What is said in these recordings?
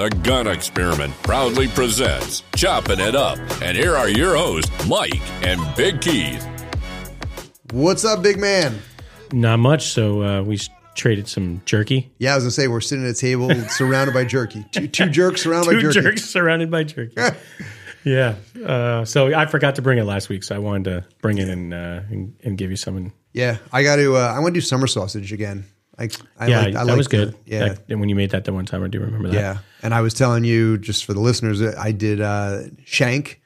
The Gun Experiment proudly presents Chopping It Up. And here are your hosts, Mike and Big Keith. What's up, big man? Not much. So uh, we traded some jerky. Yeah, I was gonna say we're sitting at a table surrounded by jerky. Two, two jerks surrounded by Two jerky. jerks surrounded by jerky. yeah. Uh, so I forgot to bring it last week, so I wanted to bring it and uh, and, and give you some. Yeah, I got to. Uh, I want to do summer sausage again. Like, I yeah, like, I that was the- good. yeah, That- and when you made that the one time, I do remember that. yeah. And I was telling you just for the listeners, I did uh, shank,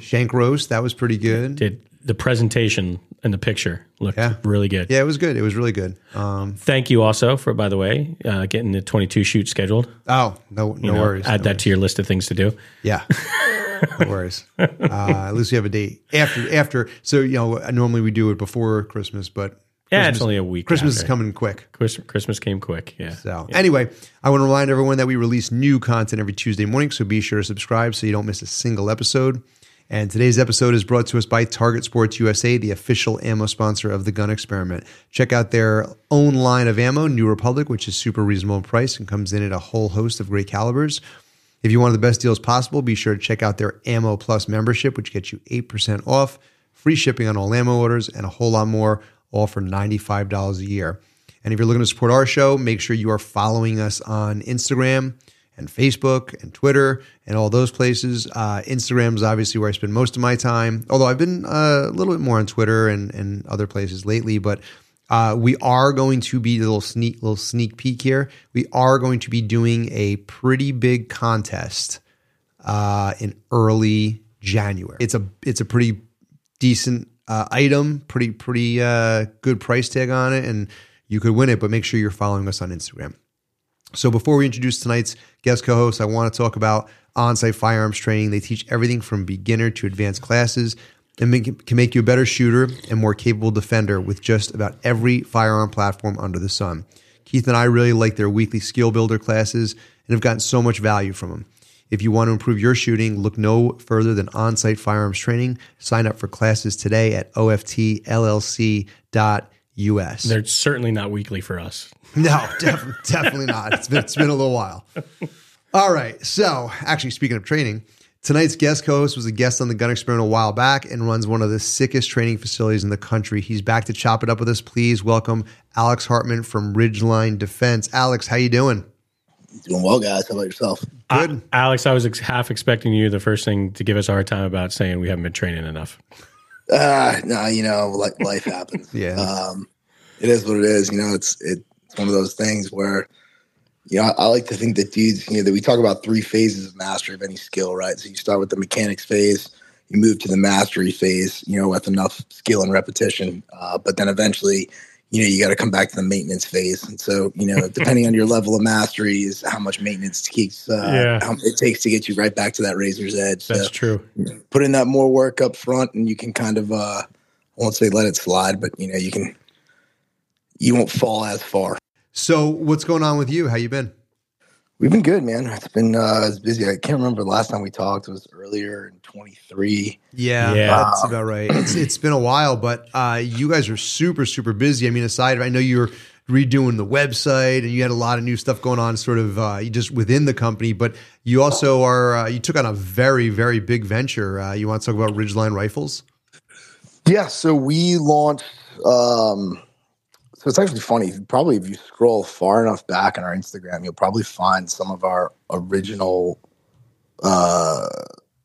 shank roast. That was pretty good. Mm. Did the presentation and the picture looked Yeah. really good. Yeah, it was good. It was really good. Um, Thank you also for, by the way, uh, getting the 22 shoot scheduled. oh, no, no You know, worries. Add no that worries. to your list of things to do. Yeah. no worries. Uh, at least we have a date after after. So you know, normally we do it before Christmas, but Yeah, Christmas- it's only a week. Christmas is coming quick. Christmas, Christmas came quick. Yeah. So anyway, I want to remind everyone that we release new content every Tuesday morning, so be sure to subscribe so you don't miss a single episode. And today's episode is brought to us by Target Sports USA, the official ammo sponsor of the Gun Experiment. Check out their own line of ammo, New Republic, which is super reasonable in price and comes in at a whole host of great calibers. If you want the best deals possible, be sure to check out their Ammo Plus membership, which gets you 8% off, free shipping on all ammo orders, and a whole lot more, all for $95 a year. And if you're looking to support our show, make sure you are following us on Instagram and Facebook and Twitter and all those places. Uh, Instagram is obviously where I spend most of my time, although I've been uh, a little bit more on Twitter and, and other places lately. But uh, we are going to be a little sneak little sneak peek here. We are going to be doing a pretty big contest uh, in early January. It's a it's a pretty decent uh, item, pretty pretty uh, good price tag on it, and you could win it. But make sure you're following us on Instagram. So before we introduce tonight's guest co-host, I want to talk about Onsight firearms training. They teach everything from beginner to advanced classes and make, can make you a better shooter and more capable defender with just about every firearm platform under the sun. Keith and I really like their weekly skill builder classes and have gotten so much value from them. If you want to improve your shooting, look no further than Onsight firearms training. Sign up for classes today at oftllc.us. They're certainly not weekly for us. No, def- definitely not. It's been, it's been a little while. All right. So, actually, speaking of training, tonight's guest co-host was a guest on the Gun Experiment a while back and runs one of the sickest training facilities in the country. He's back to chop it up with us. Please welcome Alex Hartman from Ridgeline Defense. Alex, how you doing? Doing well, guys. How about yourself? Good. I- Alex, I was ex- half expecting you the first thing to give us a hard time about saying we haven't been training enough. Uh, no, you know, like life happens. Yeah. Um, it is what it is. You know, it's it's one of those things where, you know, I, I like to think that dudes, you know, that we talk about three phases of mastery of any skill, right? So you start with the mechanics phase, you move to the mastery phase, you know, with enough skill and repetition, uh, but then eventually. You know, you got to come back to the maintenance phase, and so you know, depending on your level of mastery, is how much maintenance keeps uh, Yeah. how it takes to get you right back to that razor's edge. That's so, true. put in that more work up front and you can kind of uh I won't say let it slide, but you know, you can you won't fall as far. So, what's going on with you? How you been? We've been good, man. It's been uh it's busy. I can't remember the last time we talked. It was earlier in twenty three. Yeah, Yeah. that's about right. It's it's been a while, but uh, you guys are super super busy. I mean, aside, I know you're redoing the website and you had a lot of new stuff going on, sort of uh, just within the company. But you also are uh, you took on a very very big venture. Uh, you want to talk about Ridgeline Rifles? Yeah, so we launched um so it's actually funny. Probably if you scroll far enough back on our Instagram, you'll probably find some of our original uh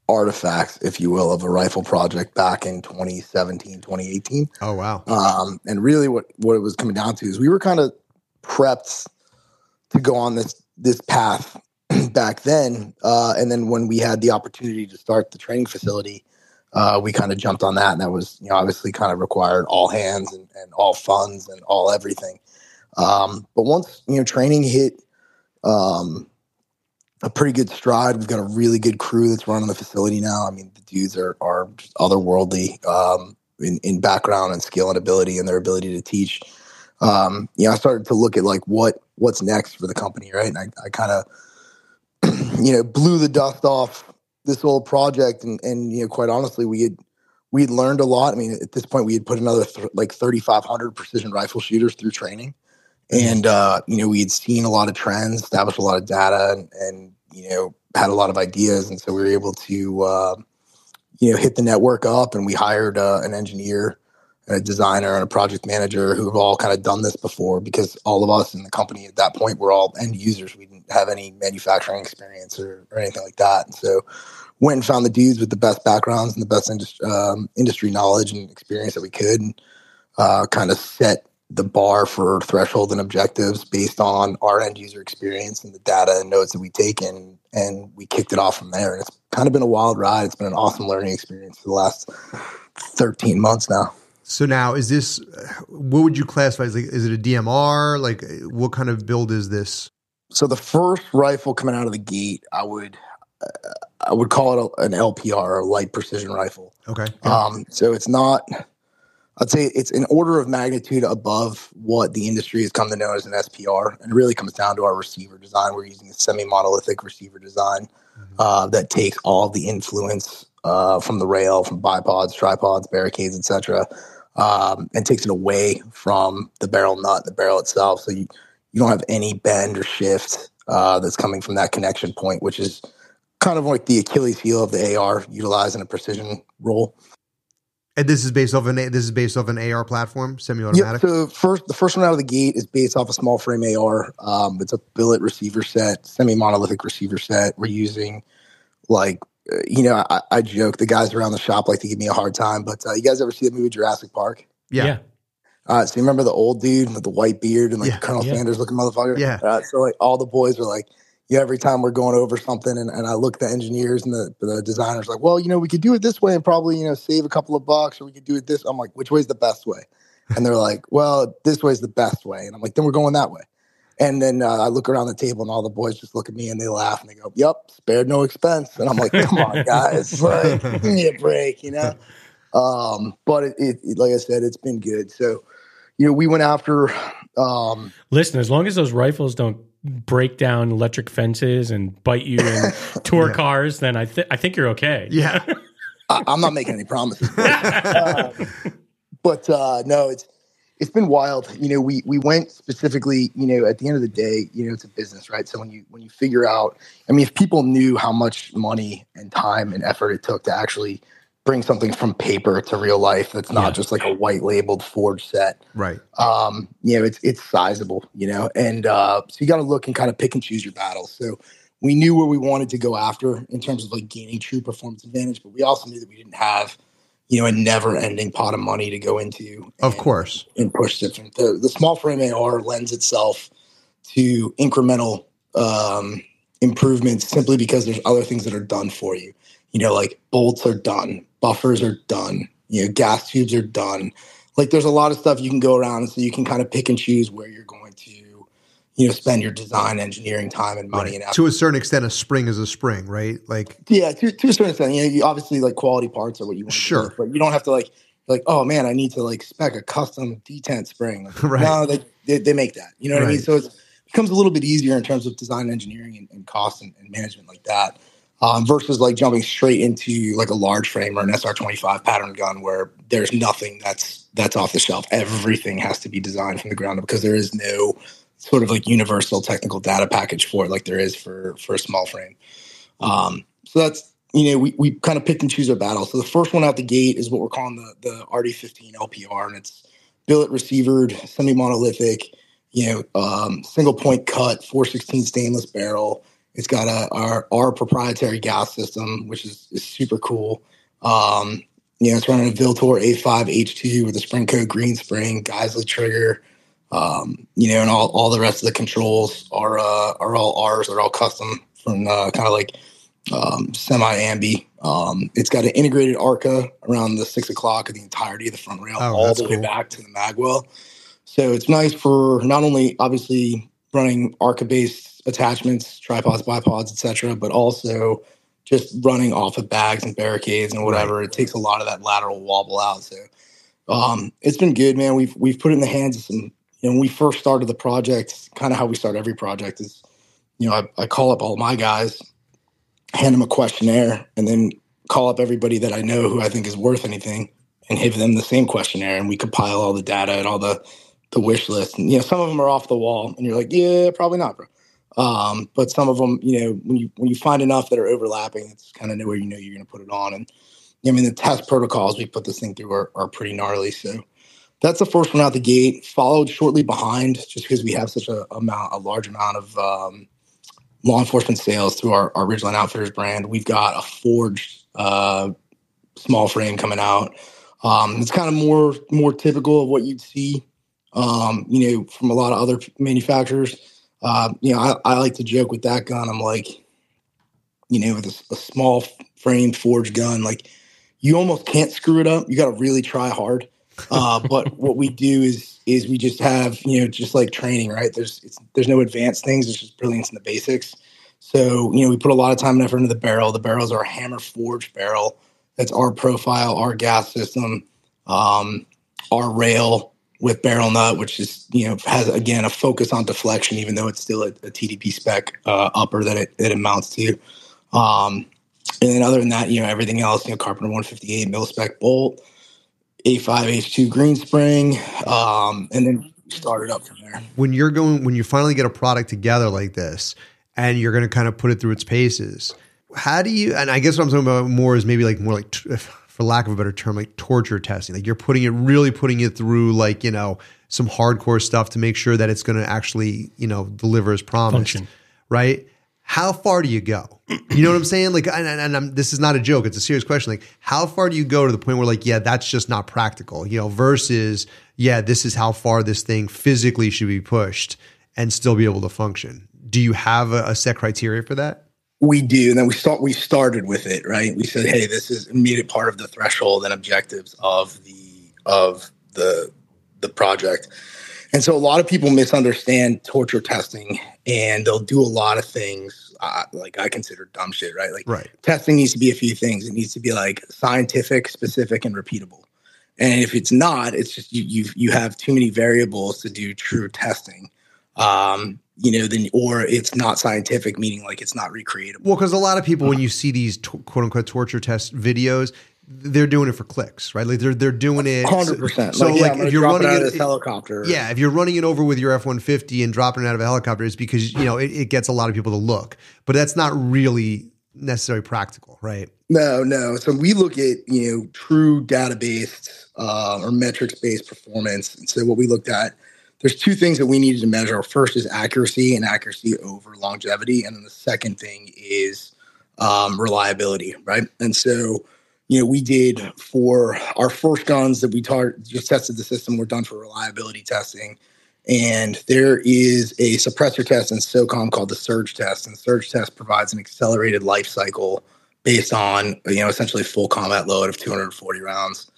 artifacts, if you will, of a rifle project back in 2017, 2018. Oh wow, Um, and really, what what it was coming down to is we were kind of prepped to go on this this path back then, uh, and then when we had the opportunity to start the training facility, uh, we kind of jumped on that, and that was you know obviously kind of required all hands and, and all funds and all everything. Um, but once you know training hit um, a pretty good stride, we've got a really good crew that's running the facility now. I mean, the dudes are are just otherworldly. Um, in, in background and skill and ability and their ability to teach. Um, you know, I started to look at like what what's next for the company, right? And I, I kind of you know blew the dust off this whole project, and and you know, quite honestly, we had we had learned a lot. I mean, at this point, we had put another th- like thirty five hundred precision rifle shooters through training, and uh, you know, we had seen a lot of trends, established a lot of data, and, and you know, had a lot of ideas, and so we were able to, uh, you know, hit the network up, and we hired uh, an engineer, and a designer, and a project manager who have all kind of done this before. Because all of us in the company at that point were all end users. We didn't have any manufacturing experience or, or anything like that, and so went and found the dudes with the best backgrounds and the best industry, um, industry knowledge and experience that we could, and uh, kind of set the bar for threshold and objectives based on our end user experience and the data and notes that we take in, and we kicked it off from there. And it's kind of been a wild ride. It's been an awesome learning experience for the last 13 months now. So now, is this what would you classify as? Like, is it a DMR? Like, what kind of build is this? So the first rifle coming out of the gate, I would uh, I would call it a, an LPR, a light precision rifle. Okay. Um, so it's not I'd say it's an order of magnitude above what the industry has come to know as an SPR, and it really comes down to our receiver design. We're using a semi-monolithic receiver design mm-hmm. uh, that takes all the influence uh, from the rail, from bipods, tripods, barricades, etc., um, and takes it away from the barrel nut, the barrel itself. So you you don't have any bend or shift uh, that's coming from that connection point, which is kind of like the Achilles heel of the AR utilizing a precision role. And this is based off an this is based off an AR platform, semi-automatic. Yep. So first, the first one out of the gate is based off a small frame AR. Um, it's a billet receiver set, semi-monolithic receiver set. We're using like you know, I, I, joke the guys around the shop like to give me a hard time, but uh, you guys ever see the movie Jurassic Park? Yeah. yeah. Uh, so you remember the old dude with the white beard and like yeah. Colonel yeah. Sanders looking motherfucker? Yeah. Uh, so like all the boys were like, yeah, every time we're going over something and, and I look at the engineers and the, the designers like, well, you know, we could do it this way and probably, you know, save a couple of bucks or we could do it this. I'm like, which way's the best way? And they're like, well, this way's the best way. And I'm like, then we're going that way. And then uh, I look around the table and all the boys just look at me and they laugh and they go, yep, spared no expense. And I'm like, come on, guys, like, give me a break, you know? Um, but it, it, like I said, it's been good. So, you know, we went after. Um, Listen, as long as those rifles don't break down electric fences and bite you in tour yeah. cars, then I, th- I think you're okay. Yeah. I, am not making any promises. But, uh, but uh, no, it's it's been wild. You know, we we went specifically. You know, at the end of the day, you know, it's a business, right? So when you when you figure out, I mean, if people knew how much money and time and effort it took to actually bring something from paper to real life that's not yeah. just like a white labeled forged set. Right. Um, you know, it's it's sizable, you know, and uh, so you got to look and kind of pick and choose your battles. So we knew where we wanted to go after in terms of like gaining true performance advantage, but we also knew that we didn't have, you know, a never ending pot of money to go into. And, of course. And push different. The, the small frame AR lends itself to incremental um, improvements simply because there's other things that are done for you. You know, like bolts are done, buffers are done, you know, gas tubes are done. Like there's a lot of stuff you can go around, so you can kind of pick and choose where you're going you know, spend your design engineering time and money. Right. And to a certain extent, a spring is a spring, right? Like yeah, to, to a certain extent, you know, you obviously like quality parts are what you want. Sure, but you don't have to like like oh man, I need to like spec a custom detent spring. Like, right? No, they, they, they make that. You know what right. I mean? So it becomes a little bit easier in terms of design engineering and, and cost and, and management like that um, versus like jumping straight into like a large frame or an SR25 pattern gun where there's nothing that's that's off the shelf. Everything has to be designed from the ground up because there is no sort of like universal technical data package for it like there is for for a small frame. Um, so that's you know we, we kind of pick and choose our battles. So the first one out the gate is what we're calling the the RD15 LPR, and it's billet receivered, semi monolithic, you know, um, single point cut, 416 stainless barrel it's got a our, our proprietary gas system, which is, is super cool. Um, you know, it's running a Vltor A5 H2 with a Sprinco green spring, Geissele trigger. Um, you know, and all, all the rest of the controls are uh, are all ours. They're all custom from uh, kind of like um, semi ambi. Um, it's got an integrated ARCA around the six o'clock of the entirety of the front rail, oh, all the way back to the magwell. So it's nice for not only obviously running ARCA based attachments, tripods, bipods, etc., but also just running off of bags and barricades and whatever. Right. It takes a lot of that lateral wobble out. So um, it's been good, man. We've we've put it in the hands of some. Know, when we first started the project, kind of how we start every project is, you know, I, I call up all my guys, hand them a questionnaire, and then call up everybody that I know who I think is worth anything, and give them the same questionnaire, and we compile all the data and all the the wish list. And you know, some of them are off the wall, and you're like, yeah, probably not, bro. Um, but some of them, you know, when you when you find enough that are overlapping, it's kind of where you know you're going to put it on. And I mean, the test protocols we put this thing through are, are pretty gnarly. So that's the first one out the gate. Followed shortly behind, just because we have such a amount, a large amount of um, law enforcement sales through our, our Ridgeline Outfitters brand. We've got a forged uh, small frame coming out. Um, it's kind of more more typical of what you'd see, um, you know, from a lot of other manufacturers. Uh, you know, I, I, like to joke with that gun. I'm like, you know, with a, a small frame forged gun, like you almost can't screw it up. You got to really try hard. Uh, but what we do is is we just have you know just like training, right? There's there's no advanced things. It's just brilliance in the basics. So you know we put a lot of time and effort into the barrel. The barrels are a hammer forged barrel. That's our profile, our gas system, um, our rail with barrel nut, which is you know has again a focus on deflection, even though it's still a, a TDP spec uh, upper that it, it amounts to. Um, and then other than that, you know everything else, you know Carpenter 158 mil spec bolt, A5 H2 green spring, um, and then start it up from there. When you're going, when you finally get a product together like this, and you're going to kind of put it through its paces, how do you? And I guess what I'm talking about more is maybe like more like. for lack of a better term, like torture testing. Like you're putting it, really putting it through, like you know, some hardcore stuff to make sure that it's going to actually, you know, deliver as promised. Function. Right? How far do you go? You know what I'm saying? Like, and, and this is not a joke; it's a serious question. Like, how far do you go to the point where, like, yeah, that's just not practical. You know, versus, yeah, this is how far this thing physically should be pushed and still be able to function. Do you have a, a set criteria for that? we do and then we start we started with it right we said hey this is it part of the threshold and objectives of the of the the project and so a lot of people misunderstand torture testing and they'll do a lot of things uh, like i consider dumb shit right? Like right. testing needs to be a few things. It needs to be like scientific specific and repeatable. And if it's not it's just you you you have too many variables to do true testing. Um, you know, then or it's not scientific, meaning like it's not recreatable. Well, because a lot of people, when you see these t- quote unquote torture test videos, they're doing it for clicks, right? Like they're they're doing it hundred percent. So like, yeah, like if you're running it, it helicopter, yeah, if you're running it over with your F one fifty and dropping it out of a helicopter, it's because you know it, it gets a lot of people to look, but that's not really necessarily practical, right? No, no. So we look at you know true database uh, or metrics based performance, and so what we looked at there's two things that we needed to measure. First is accuracy and accuracy over longevity, and then the second thing is um, reliability, right? And so, you know, we did for our first guns that we just tested the system. We're done for reliability testing, and there is a suppressor test in SOCOM called the surge test, and surge test provides an accelerated life cycle based on you know essentially full combat load of 240 rounds.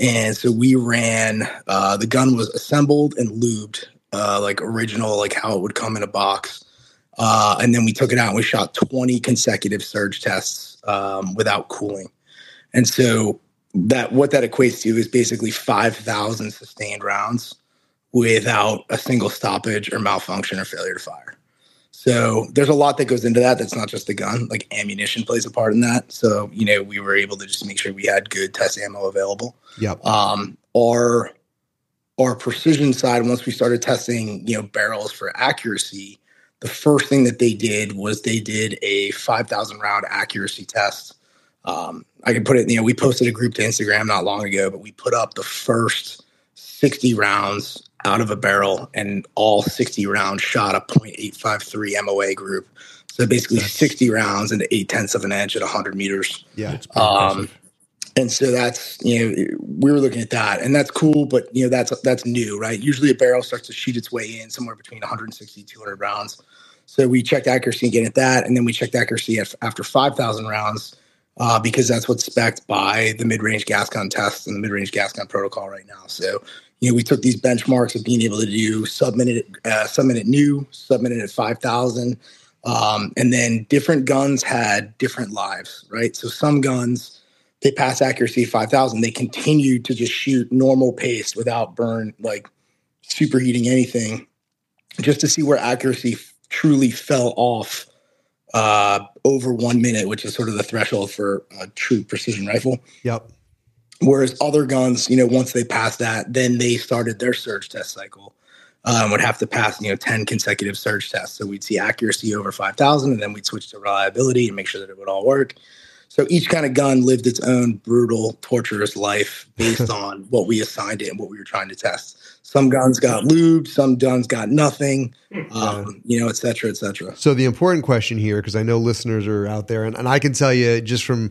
And so we ran, uh, the gun was assembled and lubed, uh, like original, like how it would come in a box. Uh, and then we took it out and we shot 20 consecutive surge tests um, without cooling. And so that what that equates to is basically 5,000 sustained rounds without a single stoppage or malfunction or failure to fire. So there's a lot that goes into that. That's not just the gun. Like ammunition plays a part in that. So you know we were able to just make sure we had good test ammo available. Yep. Um, our our precision side, once we started testing, you know, barrels for accuracy, the first thing that they did was they did a 5,000 round accuracy test. Um, I can put it, you know, we posted a group to Instagram not long ago, but we put up the first 60 rounds out of a barrel and all 60 rounds shot a 0.853 MOA group. So basically that's, 60 rounds into eight tenths of an inch at 100 meters. Yeah. Um, and so that's, you know, we were looking at that and that's cool, but you know, that's, that's new, right? Usually a barrel starts to shoot its way in somewhere between 160, 200 rounds. So we checked accuracy again at that. And then we checked accuracy at, after 5,000 rounds uh, because that's what's spec'd by the mid-range gas gun test and the mid-range gas gun protocol right now. So you know, we took these benchmarks of being able to do sub minute, uh, sub minute new, sub minute at 5,000. Um, and then different guns had different lives, right? So some guns, they pass accuracy 5,000. They continue to just shoot normal pace without burn, like superheating anything, just to see where accuracy truly fell off uh, over one minute, which is sort of the threshold for a true precision rifle. Yep. Whereas other guns, you know, once they passed that, then they started their surge test cycle. um, would have to pass, you know, 10 consecutive surge tests. So we'd see accuracy over 5,000 and then we'd switch to reliability and make sure that it would all work. So each kind of gun lived its own brutal, torturous life based on what we assigned it and what we were trying to test. Some guns got lube, some guns got nothing, um, you know, et cetera, et cetera. So the important question here, because I know listeners are out there, and, and I can tell you just from,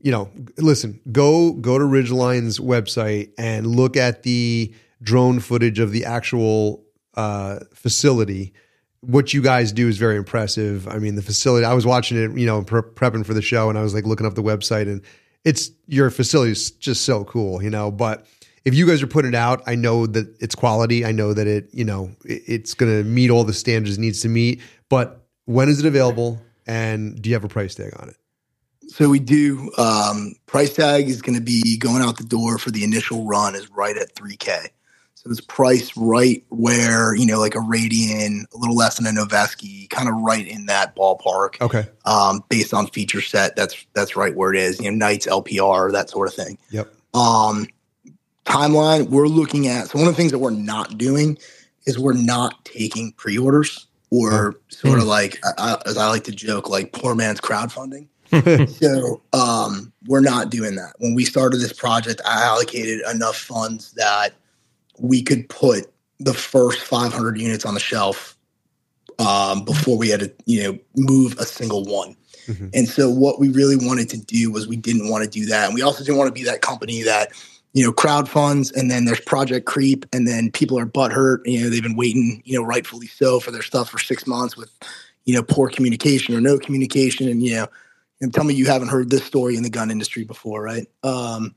you know, listen, go go to Ridgeline's website and look at the drone footage of the actual uh, facility. What you guys do is very impressive. I mean, the facility. I was watching it, you know, pre- prepping for the show, and I was like looking up the website, and it's your facility is just so cool, you know. But if you guys are putting it out, I know that it's quality. I know that it, you know, it, it's going to meet all the standards it needs to meet. But when is it available? And do you have a price tag on it? So we do. Um, price tag is going to be going out the door for the initial run is right at 3K. So it's priced right where, you know, like a Radian, a little less than a Noveske, kind of right in that ballpark. Okay. Um, based on feature set, that's that's right where it is. You know, Knights, LPR, that sort of thing. Yep. Um, timeline, we're looking at. So one of the things that we're not doing is we're not taking pre-orders or sort of like, I, as I like to joke, like poor man's crowdfunding. so um, we're not doing that. When we started this project, I allocated enough funds that we could put the first 500 units on the shelf um, before we had to, you know, move a single one. Mhm. And so what we really wanted to do was we didn't want to do that. And we also didn't want to be that company that, you know, crowd funds and then there's project creep and then people are butthurt. You know, they've been waiting, you know, rightfully so for their stuff for six months with, you know, poor communication or no communication. And, you know, and tell me you haven't heard this story in the gun industry before, right? Um,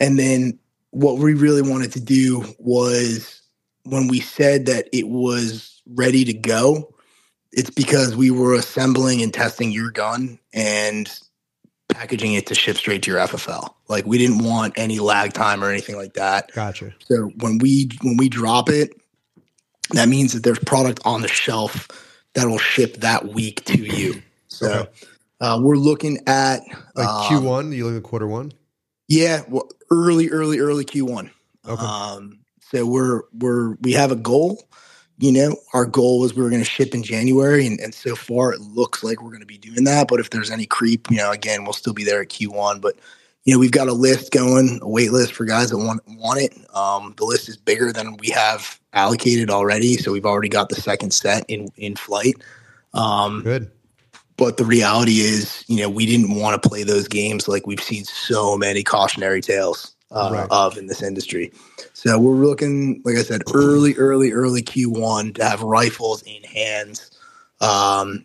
and then what we really wanted to do was when we said that it was ready to go, it's because we were assembling and testing your gun and packaging it to ship straight to your FFL. Like we didn't want any lag time or anything like that. Gotcha. So when we when we drop it, that means that there's product on the shelf that will ship that week to you. So Okay. uh, we're looking at Like um, Q1, you look at quarter one? yeah, well, early, early, early Q1. Okay. Um, so we're we're we have a goal. You know, our goal was we were going to ship in January, and, and so far it looks like we're going to be doing that. But if there's any creep, you know, again, we'll still be there at Q1. But you know, we've got a list going, a wait list for guys that want want it. Um, the list is bigger than we have allocated already, so we've already got the second set in in flight. Um, Good. but the reality is, you know, we didn't want to play those games like we've seen so many cautionary tales uh, Right. of in this industry. So we're looking, like I said, early, early, early Q1 to have rifles in hands. Um,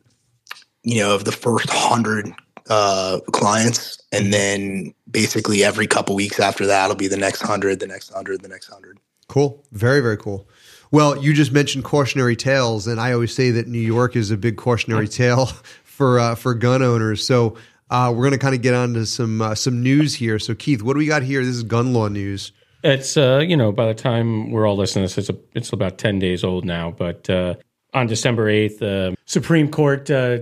you know, of the first hundred uh, clients, and then basically every couple weeks after that it'll be the next hundred, the next hundred, the next hundred. Cool. Very, very cool. Well, you just mentioned cautionary tales, and I always say that New York is a big cautionary tale for uh, for gun owners. So uh, we're going to kind of get on to some uh, some news here. So Keith, what do we got here? This is gun law news. It's uh, you know, by the time we're all listening to this, it's, a, it's about ten days old now. But uh, on December eighth, uh, Supreme Court uh,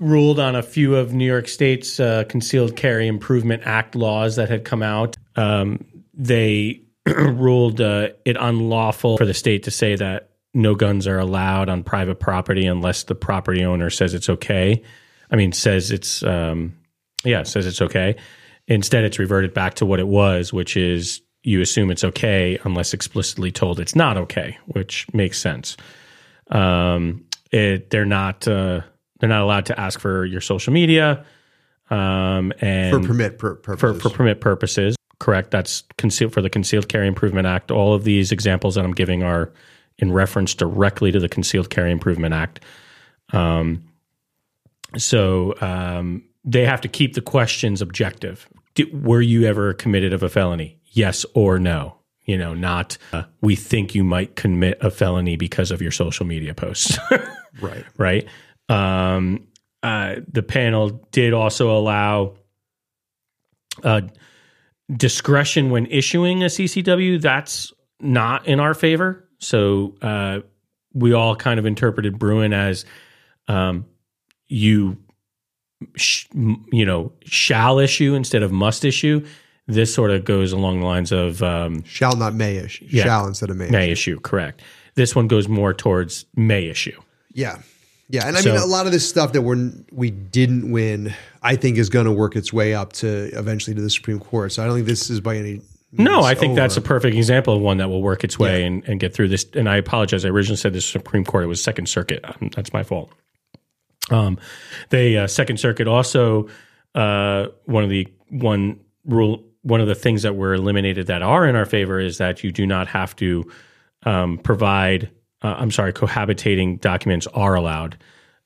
ruled on a few of New York State's uh, Concealed Carry Improvement Act laws that had come out. Um, they ruled uh, it unlawful for the state to say that no guns are allowed on private property unless the property owner says it's okay. I mean, says it's um, yeah, says it's okay. Instead, it's reverted back to what it was, which is you assume it's okay unless explicitly told it's not okay, which makes sense. Um, it, they're not uh, they're not allowed to ask for your social media um, and For permit pur- for, purposes. for permit purposes. Correct. That's concealed for the Concealed Carry Improvement Act. All of these examples that I'm giving are in reference directly to the Concealed Carry Improvement Act. Um, so um, they have to keep the questions objective. Did, were you ever committed of a felony? Yes or no. You know, not uh, we think you might commit a felony because of your social media posts. right. right? Um, uh, the panel did also allow uh, discretion when issuing a CCW. That's not in our favor. So uh, we all kind of interpreted Bruen as um, you, sh- m- you know, shall issue instead of must issue. This sort of goes along the lines of um, Shall not may issue. Yeah. Shall instead of may. may issue, correct. This one goes more towards may issue. Yeah. Yeah, and I So- mean a lot of this stuff that we're we didn't win, I think is going to work its way up to eventually to the Supreme Court. So I don't think this is by any No, I think that's a perfect example of one that will work its way and, and get through this. And I apologize. I originally said the Supreme Court. It was Second Circuit. Um, That's my fault. Um, they uh, Second Circuit also uh, one of the one rule one of the things that were eliminated that are in our favor is that you do not have to um, provide. Uh, I'm sorry, cohabitating documents are allowed.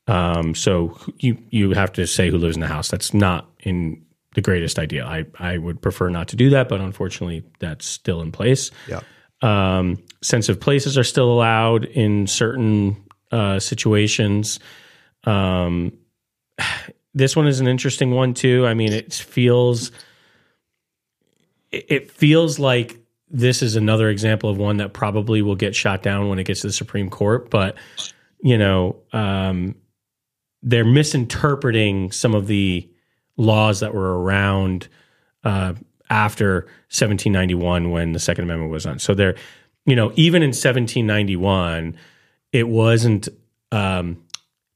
Um, so you you have to say who lives in the house. That's not in the greatest idea. I I would prefer not to do that, but unfortunately, that's still in place. Yeah. Um, sensitive places are still allowed in certain uh, situations. Um, this one is an interesting one too. I mean, it feels it it feels like this is another example of one that probably will get shot down when it gets to the Supreme Court. But you know, um, they're misinterpreting some of the laws that were around uh, after 1791 when the Second Amendment was on. So they're, you know, even in 1791, it wasn't um,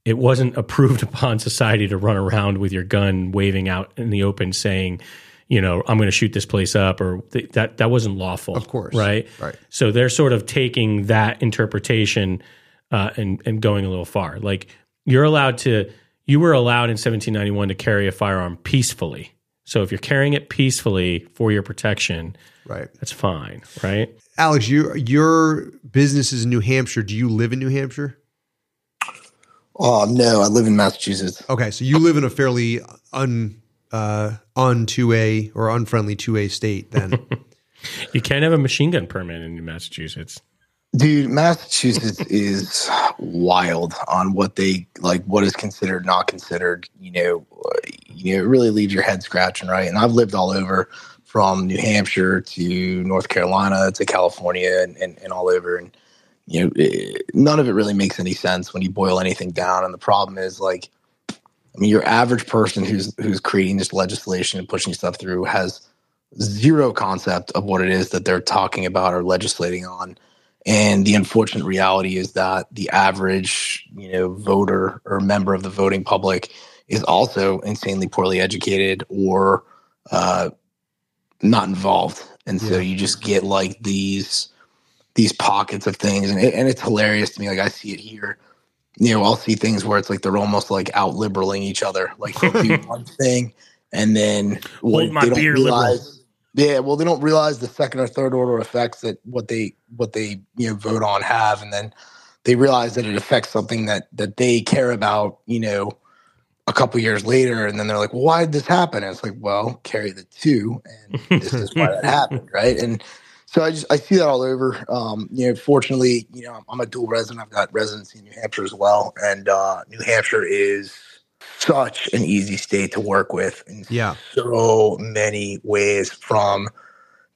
it wasn't approved upon society to run around with your gun waving out in the open saying, you know, I'm going to shoot this place up or th- that that wasn't lawful. Of course. right? Right. So they're sort of taking that interpretation uh, and and going a little far. Like you're allowed to, you were allowed in 1791 to carry a firearm peacefully. So if you're carrying it peacefully for your protection, Right. that's fine, right? Alex, you your business is in New Hampshire. Do you live in New Hampshire? Oh no, I live in Massachusetts. Okay, so you live in a fairly un uh un two A or unfriendly two A state then. You can't have a machine gun permit in Massachusetts. Dude, Massachusetts is wild on what they like, what is considered, not considered. You know, you know, it really leaves your head scratching, right? And I've lived all over, from New Hampshire to North Carolina to California and, and, and all over, and you know, it, none of it really makes any sense when you boil anything down. And the problem is, like, I mean, your average person who's who's creating this legislation and pushing stuff through has zero concept of what it is that they're talking about or legislating on. And the unfortunate reality is that the average, you know, voter or member of the voting public is also insanely poorly educated or uh, not involved. And so Yeah. you just get like these these pockets of things, and it, and it's hilarious to me. Like I see it here. You know, I'll see things where it's like they're almost like out liberaling each other. Like they'll do one thing, and then they don't beer, liberal. realize yeah, well, they don't realize the second or third order effects that what they what they you know vote on have, and then they realize that it affects something that that they care about. You know, a couple years later, and then they're like, well, "Why did this happen?" And it's like, "Well, carry the two, and this is why that happened, right?" And so I just I see that all over. Um, you know, fortunately, you know, I'm a dual resident. I've got residency in New Hampshire as well, and uh, New Hampshire is such an easy state to work with in Yeah. so many ways from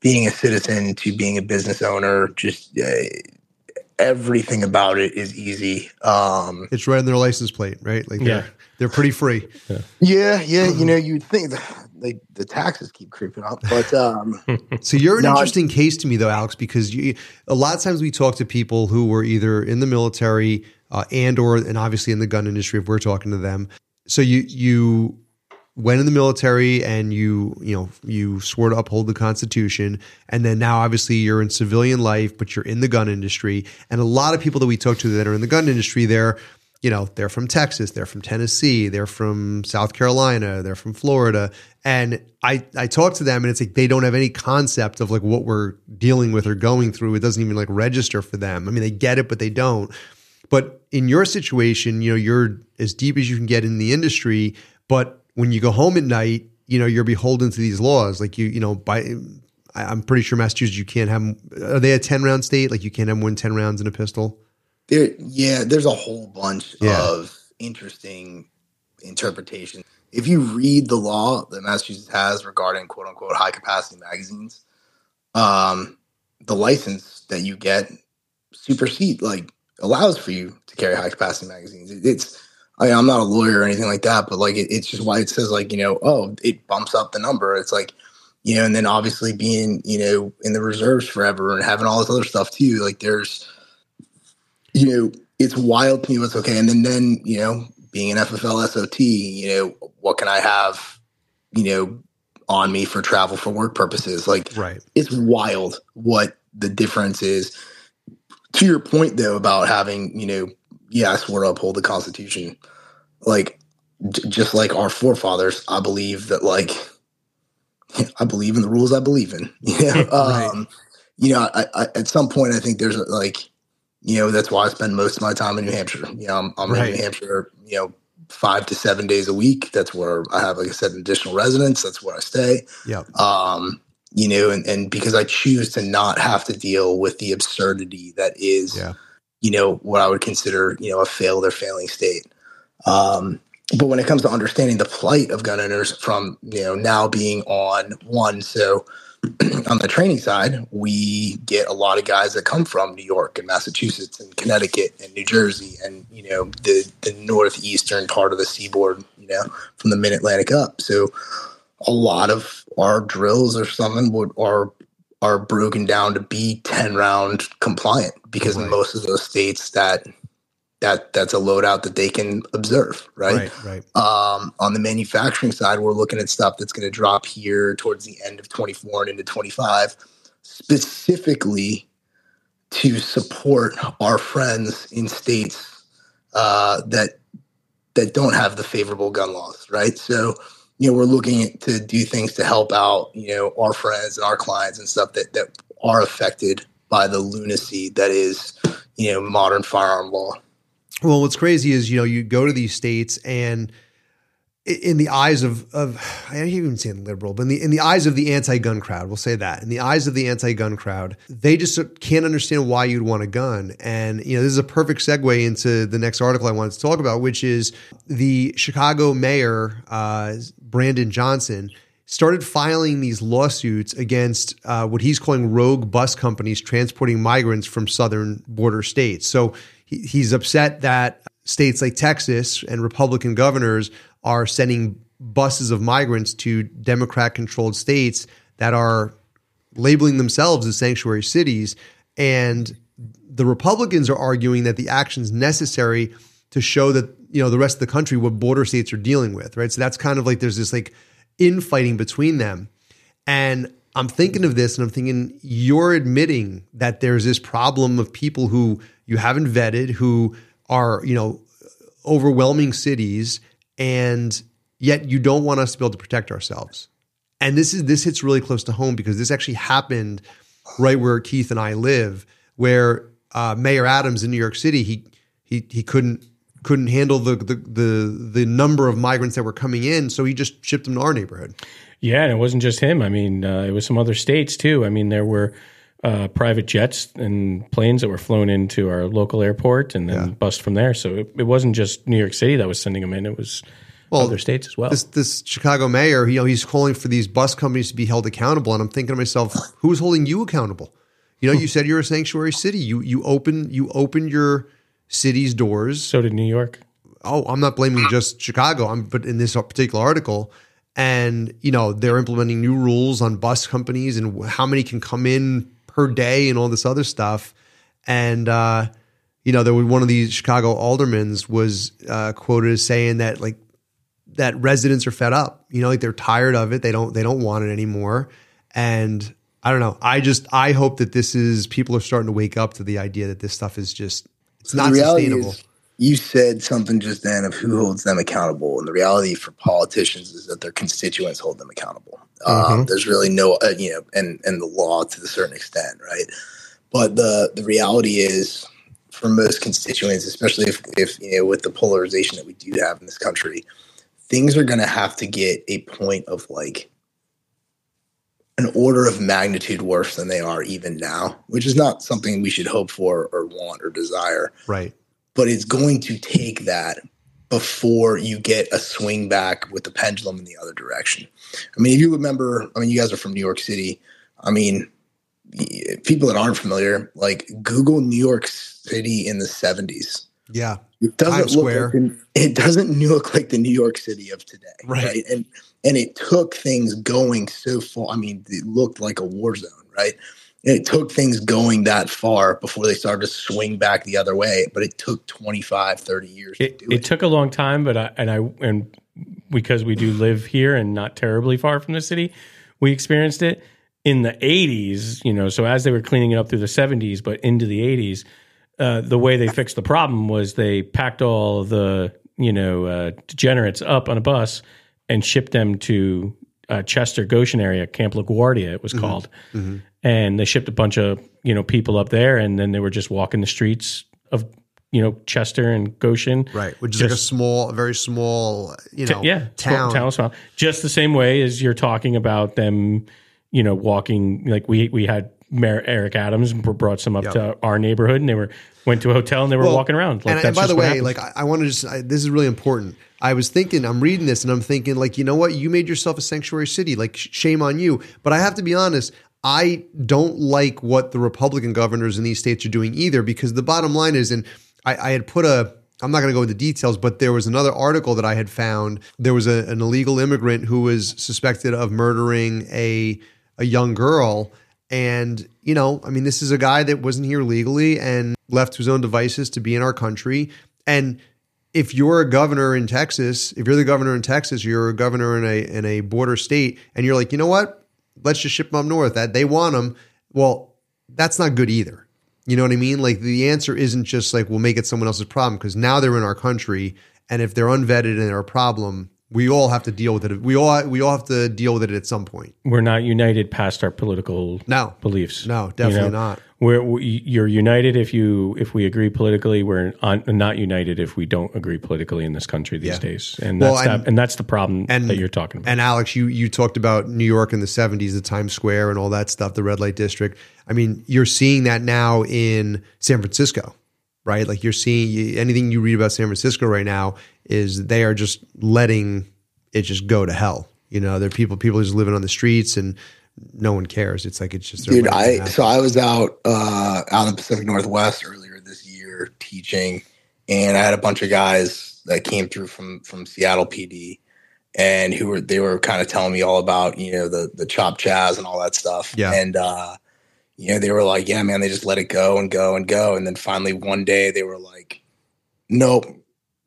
being a citizen to being a business owner just uh, everything about it is easy um It's right on their license plate, right? Like they're Yeah. they're pretty free. yeah yeah you know you'd think the, they, the taxes keep creeping up but um So you're an No, interesting case to me, though, Alex, because you, a lot of times we talk to people who were either in the military uh, and or and obviously in the gun industry if we're talking to them. So you you went in the military and you you know you swore to uphold the Constitution, and then now obviously you're in civilian life, but you're in the gun industry. And a lot of people that we talk to that are in the gun industry, they're you know they're from Texas, they're from Tennessee, they're from South Carolina, they're from Florida, and I I talk to them and it's like they don't have any concept of like what we're dealing with or going through. It doesn't even like register for them. I mean, they get it, but they don't. But in your situation, you know, you're as deep as you can get in the industry, but when you go home at night, you know, you're beholden to these laws. Like you, you know, by I'm pretty sure Massachusetts, you can't have. Are they a ten round state? Like you can't have more than ten rounds in a pistol. There yeah there's a whole bunch Yeah. of interesting interpretations if you read the law that massachusetts has regarding quote unquote high capacity magazines um the license that you get supersede like allows for you to carry high capacity magazines It- it's I mean, I'm not a lawyer or anything like that, but like it, it's just why it says like you know, oh, it bumps up the number. It's like you know, and then obviously being you know in the reserves forever and having all this other stuff too. Like there's you know, it's wild to me what's okay. And then, then, you know, being an FFL SOT, you know, what can I have, you know, on me for travel for work purposes? Like, right. it's wild what the difference is. To your point, though, about having, you know, yes, we're uphold the Constitution. Like, j- just like our forefathers, I believe that, like, I believe in the rules I believe in. You know, Right. um, you know, I, I, at some point, I think there's like, you know, that's why I spend most of my time in New Hampshire. You know, I'm, I'm Right. in New Hampshire, you know, five to seven days a week. That's where I have, like I said, an additional residence. That's where I stay. Yep. Um, you know, and, and because I choose to not have to deal with the absurdity that is, Yeah. you know, what I would consider, you know, a failed or failing state. Um, but when it comes to understanding the plight of gun owners from, you know, now being on one, so on the training side, we get a lot of guys that come from New York and Massachusetts and Connecticut and New Jersey and, you know, the, the northeastern part of the seaboard, you know, from the mid Atlantic up. So a lot of our drills or something would are are broken down to be 10 round compliant because Right. most of those states that that that's a loadout that they can observe, right? Right. Right. Um, on the manufacturing side, we're looking at stuff that's going to drop here towards the end of 24 and into 25, specifically to support our friends in states uh, that that don't have the favorable gun laws, right? So, you know, we're looking to do things to help out, you know, our friends and our clients and stuff that that are affected by the lunacy that is, you know, modern firearm law. Well, what's crazy is you know you go to these states and in the eyes of of I don't even say liberal, but in the in the eyes of the anti-gun crowd, we'll say that in the eyes of the anti-gun crowd, they just can't understand why you'd want a gun. And you know this is a perfect segue into the next article I wanted to talk about, which is the Chicago mayor uh, Brandon Johnson started filing these lawsuits against uh, what he's calling rogue bus companies transporting migrants from southern border states. So he, he's upset that states like Texas and Republican governors are sending buses of migrants to Democrat controlled states that are labeling themselves as sanctuary cities. And the Republicans are arguing that the action's necessary to show that, you know, the rest of the country what border states are dealing with, right? So that's kind of like there's this like infighting between them. And I'm thinking of this and I'm thinking you're admitting that there's this problem of people who you haven't vetted, who are, you know, overwhelming cities, and yet you don't want us to be able to protect ourselves. And this is this hits really close to home because this actually happened right where Keith and I live, where uh, Mayor Adams in New York City, he he he couldn't couldn't handle the, the the the number of migrants that were coming in, so he just shipped them to our neighborhood. Yeah, and it wasn't just him. I mean, uh, it was some other states too. I mean, there were uh, private jets and planes that were flown into our local airport and then bussed from there. So it, it wasn't just New York City that was sending them in; it was other states as well. This this Chicago mayor, you know, he's calling for these bus companies to be held accountable, and I'm thinking to myself, who's holding you accountable? You know, you said you're a sanctuary city. You you open you opened your city's doors. so did New York. oh, I'm not blaming just Chicago. I'm but in this particular article, and you know they're implementing new rules on bus companies and how many can come in per day and all this other stuff. And uh, you know, there was one of these Chicago aldermans was uh, quoted as saying that like that residents are fed up. You know, like they're tired of it. They don't they don't want it anymore. And I don't know. I just I hope that this is people are starting to wake up to the idea that this stuff is just it's not sustainable. is, you said something just then of who holds them accountable, and the reality for politicians is that their constituents hold them accountable. Um, there's really no, uh, you know, and and the law to a certain extent, right? But the the reality is, for most constituents, especially if if you know with the polarization that we do have in this country, things are going to have to get a point of like an order of magnitude worse than they are even now, which is not something we should hope for or want or desire right. but it's going to take that before you get a swing back with the pendulum in the other direction. I mean, if you remember, I mean, you guys are from New York City. I mean, people that aren't familiar, like Google New York City in the 70s. Yeah. It doesn't Times look Square. like the, it doesn't look like the New York City of today, Right. right? And and it took things going so far. I mean, it looked like a war zone, right? it took things going that far before they started to swing back the other way. But it took 25, 30 years It, to do it. it took a long time, but I, and I and because we do live here and not terribly far from the city, we experienced it in the 80s. You know, so as they were cleaning it up through the 70s, but into the 80s, uh, the way they fixed the problem was they packed all the you know uh, degenerates up on a bus and shipped them to uh, Chester Goshen area, Camp LaGuardia, it was called, and they shipped a bunch of you know people up there, and then they were just walking the streets of you know Chester and Goshen, Right, which is like a small, a very small, you know, yeah, town. town, small. Just the same way as you're talking about them, you know, walking like we we had Mayor Eric Adams brought some up to our neighborhood, and they were went to a hotel and they were Well, walking around. Like and, and by the way, like I, I want to just I, this is really important. I was thinking, I'm reading this, and I'm thinking, like, you know what? You made yourself a sanctuary city. Like, sh- shame on you. But I have to be honest. I don't like what the Republican governors in these states are doing either, because the bottom line is, and I, I had put a. I'm not going to go into details, but there was another article that I had found. There was a, an illegal immigrant who was suspected of murdering a a young girl, and, you know, I mean, this is a guy that wasn't here legally and left to his own devices to be in our country. And if you're a governor in Texas, if you're the governor in Texas, you're a governor in a in a border state, and you're like, you know what? Let's just ship them up north. That they want them. Well, that's not good either. You know what I mean? Like the answer isn't just like we'll make it someone else's problem because now they're in our country, and if they're unvetted and they're a problem, we all have to deal with it. We all we all have to deal with it at some point. we're not united past our political No. beliefs. No, you definitely not. We're we, you're united if you if we agree politically. We're on, not united if we don't agree politically in this country these Yeah. days, and Well, that's and- that, and that's the problem and- that you're talking about. And Alex, you you talked about New York in the '70s, the Times Square, and all that stuff, the red light district. I mean, you're seeing that now in San Francisco, right? Like you're seeing anything you read about San Francisco right now is they are just letting it just go to hell. You know, there are people people just living on the streets and no one cares. It's like it's just Dude, I so I was out uh, out in the Pacific Northwest earlier this year teaching, and I had a bunch of guys that came through from from Seattle PD, and who were they were kind of telling me all about you know the the CHOP CHAZ and all that stuff. Yeah. and uh, you know they were like, yeah, man, they just let it go and go and go, and then finally one day they were like, nope,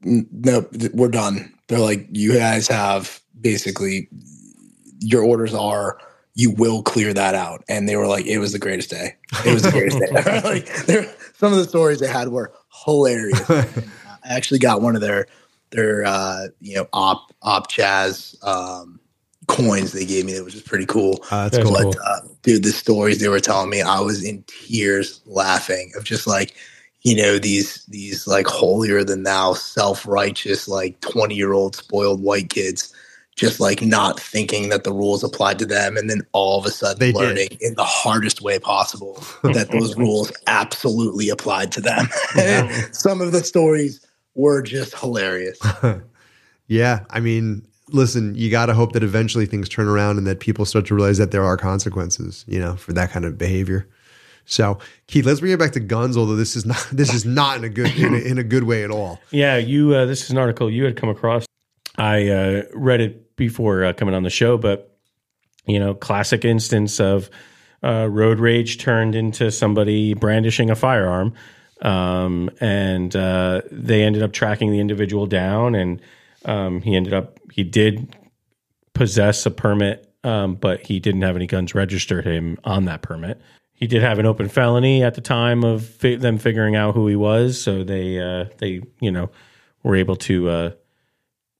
nope, we're done. They're like, you guys have basically your orders are you will clear that out. And they were like, it was the greatest day. It was the greatest day. like, some of the stories they had were hilarious. I actually got one of their their uh, you know op op jazz um, coins they gave me that was just pretty cool. Uh, that's cool. cool. Uh, dude, the stories they were telling me, I was in tears laughing of just like, you know, these these like holier than thou, self righteous, like twenty year old spoiled white kids, just like not thinking that the rules applied to them, and then all of a sudden They did. learning in the hardest way possible that those rules absolutely applied to them. Some of the stories were just hilarious. Yeah, I mean, listen, you got to hope that eventually things turn around and that people start to realize that there are consequences, you know, for that kind of behavior. So, Keith, let's bring it back to guns. Although this is not this is not in a good in a, in a good way at all. Yeah, you. Uh, this is an article you had come across. I uh, read it before uh, coming on the show, but you know, classic instance of uh, road rage turned into somebody brandishing a firearm, um, and uh, they ended up tracking the individual down, and um, he ended up he did possess a permit, um, but he didn't have any guns registered him on that permit. He did have an open felony at the time of fi- them figuring out who he was, so they uh, they you know were able to uh,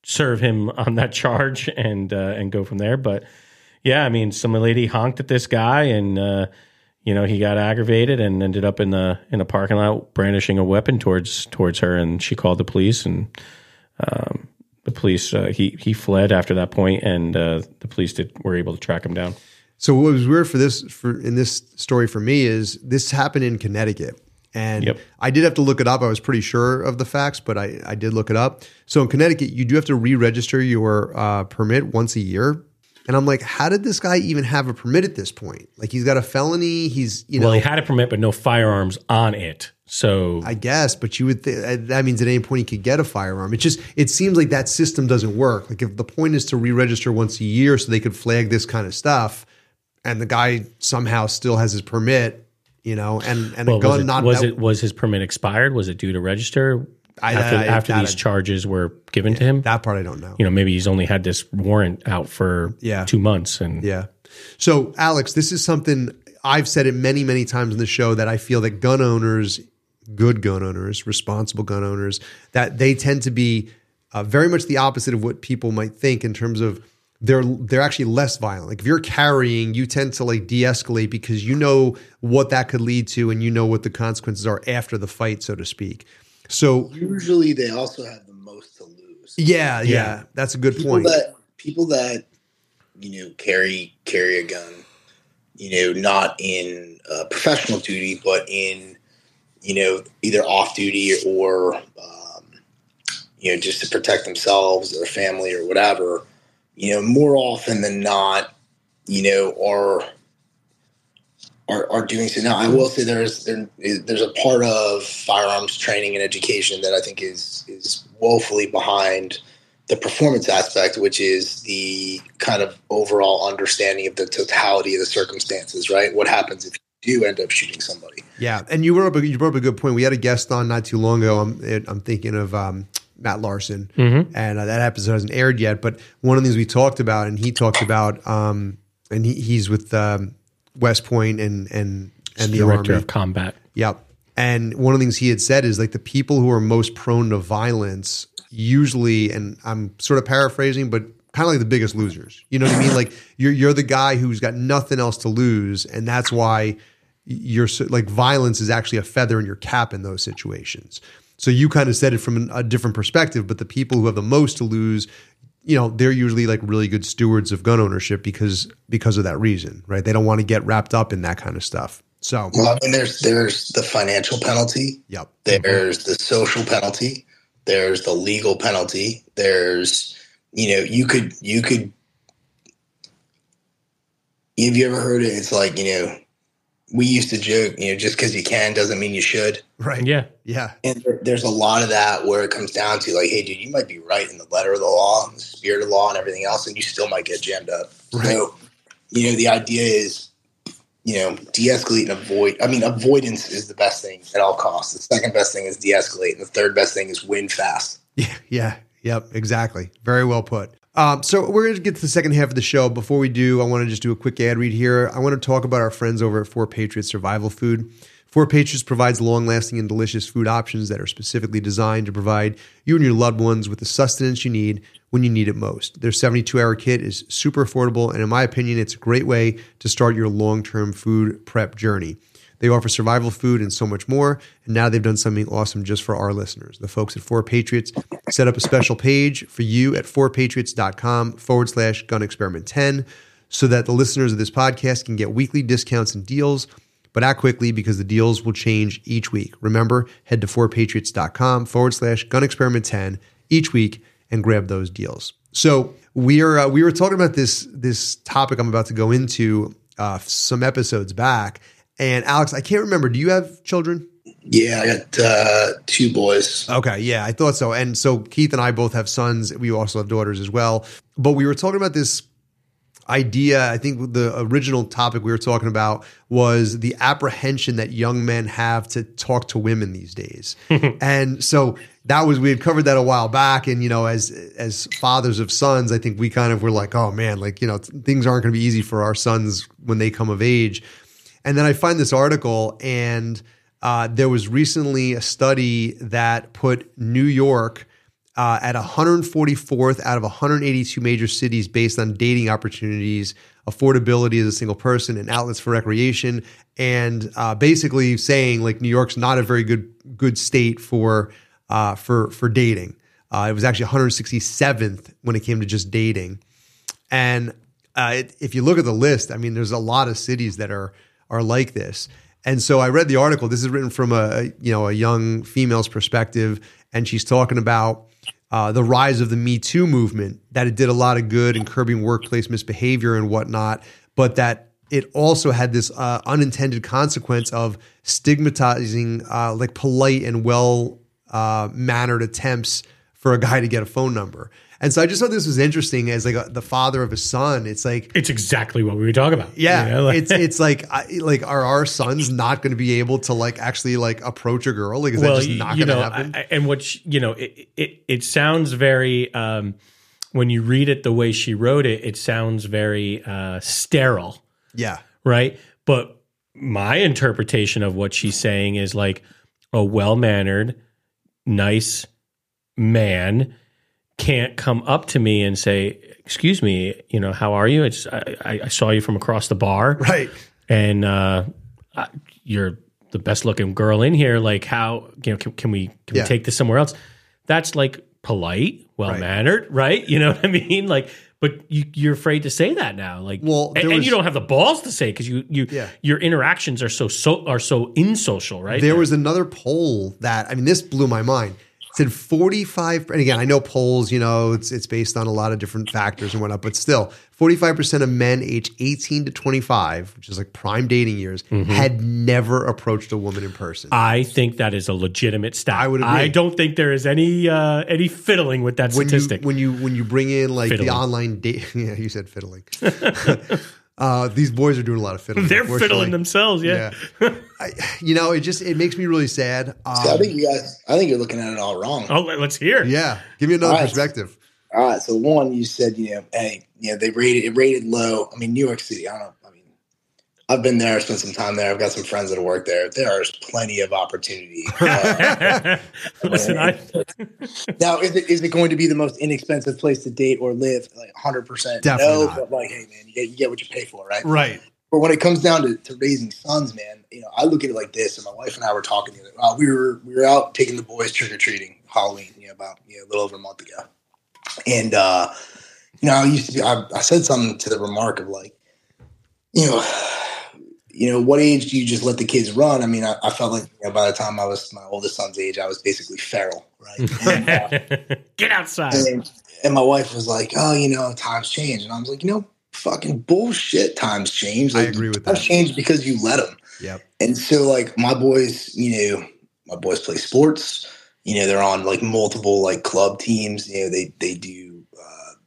serve him on that charge and uh, and go from there. But yeah, I mean, some lady honked at this guy, and uh, you know he got aggravated and ended up in the in a parking lot brandishing a weapon towards towards her, and she called the police, and um, the police uh, he he fled after that point, and uh, the police did were able to track him down. So what was weird for this for in this story for me is this happened in Connecticut. And Yep. I did have to look it up. I was pretty sure of the facts, but I, I did look it up. So in Connecticut, you do have to re-register your uh, permit once a year. And I'm like, how did this guy even have a permit at this point? Like he's got a felony. He's you know Well, he had a permit, but no firearms on it. So I guess, but you would th- that means at any point he could get a firearm. It just it seems like that system doesn't work. Like if the point is to re-register once a year so they could flag this kind of stuff, and the guy somehow still has his permit, you know, and and Well, a gun was, it, not was that- it was his permit expired? Was it due to register I- after, I- after these I- charges were given to him? that part I don't know. you know, maybe he's only had this warrant out for Yeah. two months, and Yeah. So, Alex, this is something I've said it many, many times in the show that I feel that gun owners, good gun owners, responsible gun owners, that they tend to be uh, very much the opposite of what people might think in terms of they're they're actually less violent. Like if you're carrying, you tend to like de-escalate because you know what that could lead to and you know what the consequences are after the fight, so to speak. So Usually, they also have the most to lose. yeah, yeah, Yeah. that's a good people point. that people that you know carry carry a gun you know not in uh, professional duty but in you know either off duty or um, you know just to protect themselves or family or whatever you know more often than not you know are are, are doing so now i will say there's there, there's a part of firearms training and education that i think is is woefully behind the performance aspect, which is the kind of overall understanding of the totality of the circumstances, right? What happens if you do end up shooting somebody? Yeah, and you brought up a, you brought up a good point. We had a guest on not too long ago. I'm I'm thinking of um, Matt Larsen, and uh, that episode hasn't aired yet. But one of the things we talked about, and he talked about, um, and he, he's with um, West Point and and and the director Army. of combat. Yep. And one of the things he had said is like the people who are most prone to violence usually, and I'm sort of paraphrasing, but kind of like the biggest losers. You know what I mean? Like you're you're the guy who's got nothing else to lose, and that's why you're so, like violence is actually a feather in your cap in those situations. So you kind of said it from an- a different perspective, but the people who have the most to lose, you know, they're usually like really good stewards of gun ownership because because of that reason, right? They don't want to get wrapped up in that kind of stuff. So, Well, I mean, there's there's the financial penalty, yep. there's the social penalty, there's the legal penalty, there's you know you could you could. Have you ever heard it? It's like you know, we used to joke, you know, just because you can doesn't mean you should. Right. Yeah, Yeah. And there's a lot of that where it comes down to like, hey, dude, you might be right in the letter of the law, and the spirit of the law, and everything else, and you still might get jammed up. Right. So, you know, the idea is, you know, de-escalate and avoid. I mean, avoidance is the best thing at all costs. The second best thing is de-escalate, and the third best thing is win fast. Yeah, yeah, yep, exactly. Very well put. Um, so we're going to get to the second half of the show. Before we do, I want to just do a quick ad read here. I want to talk about our friends over at Four Patriots Survival Food. Four Patriots provides long-lasting and delicious food options that are specifically designed to provide you and your loved ones with the sustenance you need when you need it most. Their 72-hour kit is super affordable, and in my opinion, it's a great way to start your long-term food prep journey. They offer survival food and so much more. And now they've done something awesome just for our listeners. The folks at Four Patriots set up a special page for you at fourpatriots.com forward slash gun experiment 10 so that the listeners of this podcast can get weekly discounts and deals. But act quickly because the deals will change each week. Remember, head to fourpatriots.com forward slash gun experiment 10 each week and grab those deals. So we are uh, we were talking about this this topic I'm about to go into uh, some episodes back. And Alex, I can't remember. Do you have children? Yeah, I got uh, two boys. Okay, yeah, I thought so. And so Keith and I both have sons. We also have daughters as well. But we were talking about this idea. I think the original topic we were talking about was the apprehension that young men have to talk to women these days. and so that was we had covered that a while back. And you know, as as fathers of sons, I think we kind of were like, oh man, like you know, things aren't going to be easy for our sons when they come of age. And then I find this article, and uh, there was recently a study that put New York uh, at 144th out of 182 major cities based on dating opportunities, affordability as a single person, and outlets for recreation, and uh, basically saying like New York's not a very good good state for uh, for for dating. Uh, it was actually 167th when it came to just dating. And uh, it, if you look at the list, I mean, there's a lot of cities that are are like this. And so I read the article. This is written from a you know a young female's perspective, and she's talking about uh, the rise of the Me Too movement. That it did a lot of good in curbing workplace misbehavior and whatnot, but that it also had this uh, unintended consequence of stigmatizing uh, like polite and well uh, mannered attempts for a guy to get a phone number. And so I just thought this was interesting as like a, the father of a son. It's like, It's exactly what we were talking about. yeah, You know, like- it's it's like I, like are our sons not going to be able to like actually like approach a girl? Like is that just not going to happen? I- I- and what she, you know, it, it it sounds very um, when you read it the way she wrote it, it sounds very uh, sterile, yeah, right? But my interpretation of what she's saying is like a well mannered, nice man can't come up to me and say, "Excuse me, you know, how are you? It's I, I- I saw you from across the bar, right. and uh, I- you're the best looking girl in here. Like, how you know? Can, can we can Yeah. we take this somewhere else? That's like polite, well mannered, right. You know what I mean? Like, but you, you're afraid to say that now. Like, Well, and, there and you don't have the balls to say because you you Yeah. your interactions are so so are so insocial, right? There was another poll that I mean, this blew my mind. Said forty five, and again, I know polls, you know, it's it's based on a lot of different factors and whatnot, but still, forty five percent of men aged eighteen to twenty five, which is like prime dating years, Mm-hmm. had never approached a woman in person. I think that is a legitimate stat. I would agree. I don't think there is any uh, any fiddling with that when statistic. you when you when you bring in like Fiddling. the online date, yeah, you said fiddling. uh, these boys are doing a lot of fiddling. They're fiddling themselves, yeah. Yeah, I, you know, it just it makes me really sad. Um, So I think you guys, I think you're looking at it all wrong. Oh, let- let's hear. yeah, give me another All right. perspective. All right. So one, you said, you know, hey, you know, they rated it rated low. I mean, New York City. I don't know. I mean, I've been there, spent some time there. I've got some friends that work there. There's plenty of opportunity. Uh, Listen, I now, is it is it going to be the most inexpensive place to date or live? Like 100. percent No, not. but like, hey, man, you get, you get what you pay for, right? Right. But when it comes down to, to raising sons, man, you know, I look at it like this. And my wife and I were talking the other. Uh, we were we were out taking the boys trick or treating Halloween, you know, about you know, a little over a month ago, and uh, you know, I used to be. I, I said something to the remark of like, you know, you know, what age do you just let the kids run? I mean, I, I felt like you know, by the time I was my oldest son's age, I was basically feral, right? And, uh, get outside. and, and my wife was like, "Oh, you know, times change," and I was like, "You know, fucking bullshit. Times change. I agree with times that. change because you let them." Yep. And so, like, my boys, you know, my boys play sports. You know, they're on like multiple like club teams. You know, they they do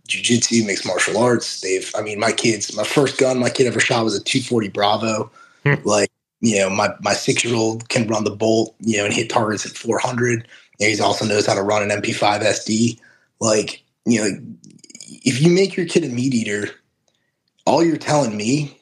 jujitsu, mixed martial arts. They've, I mean, my kids, my first gun my kid ever shot was a 240 Bravo. Hmm. like, you know, my my six year old can run the bolt. You know, and hit targets at 400. You know, he also knows how to run an MP5 SD. Like, you know, if you make your kid a meat eater, all you're telling me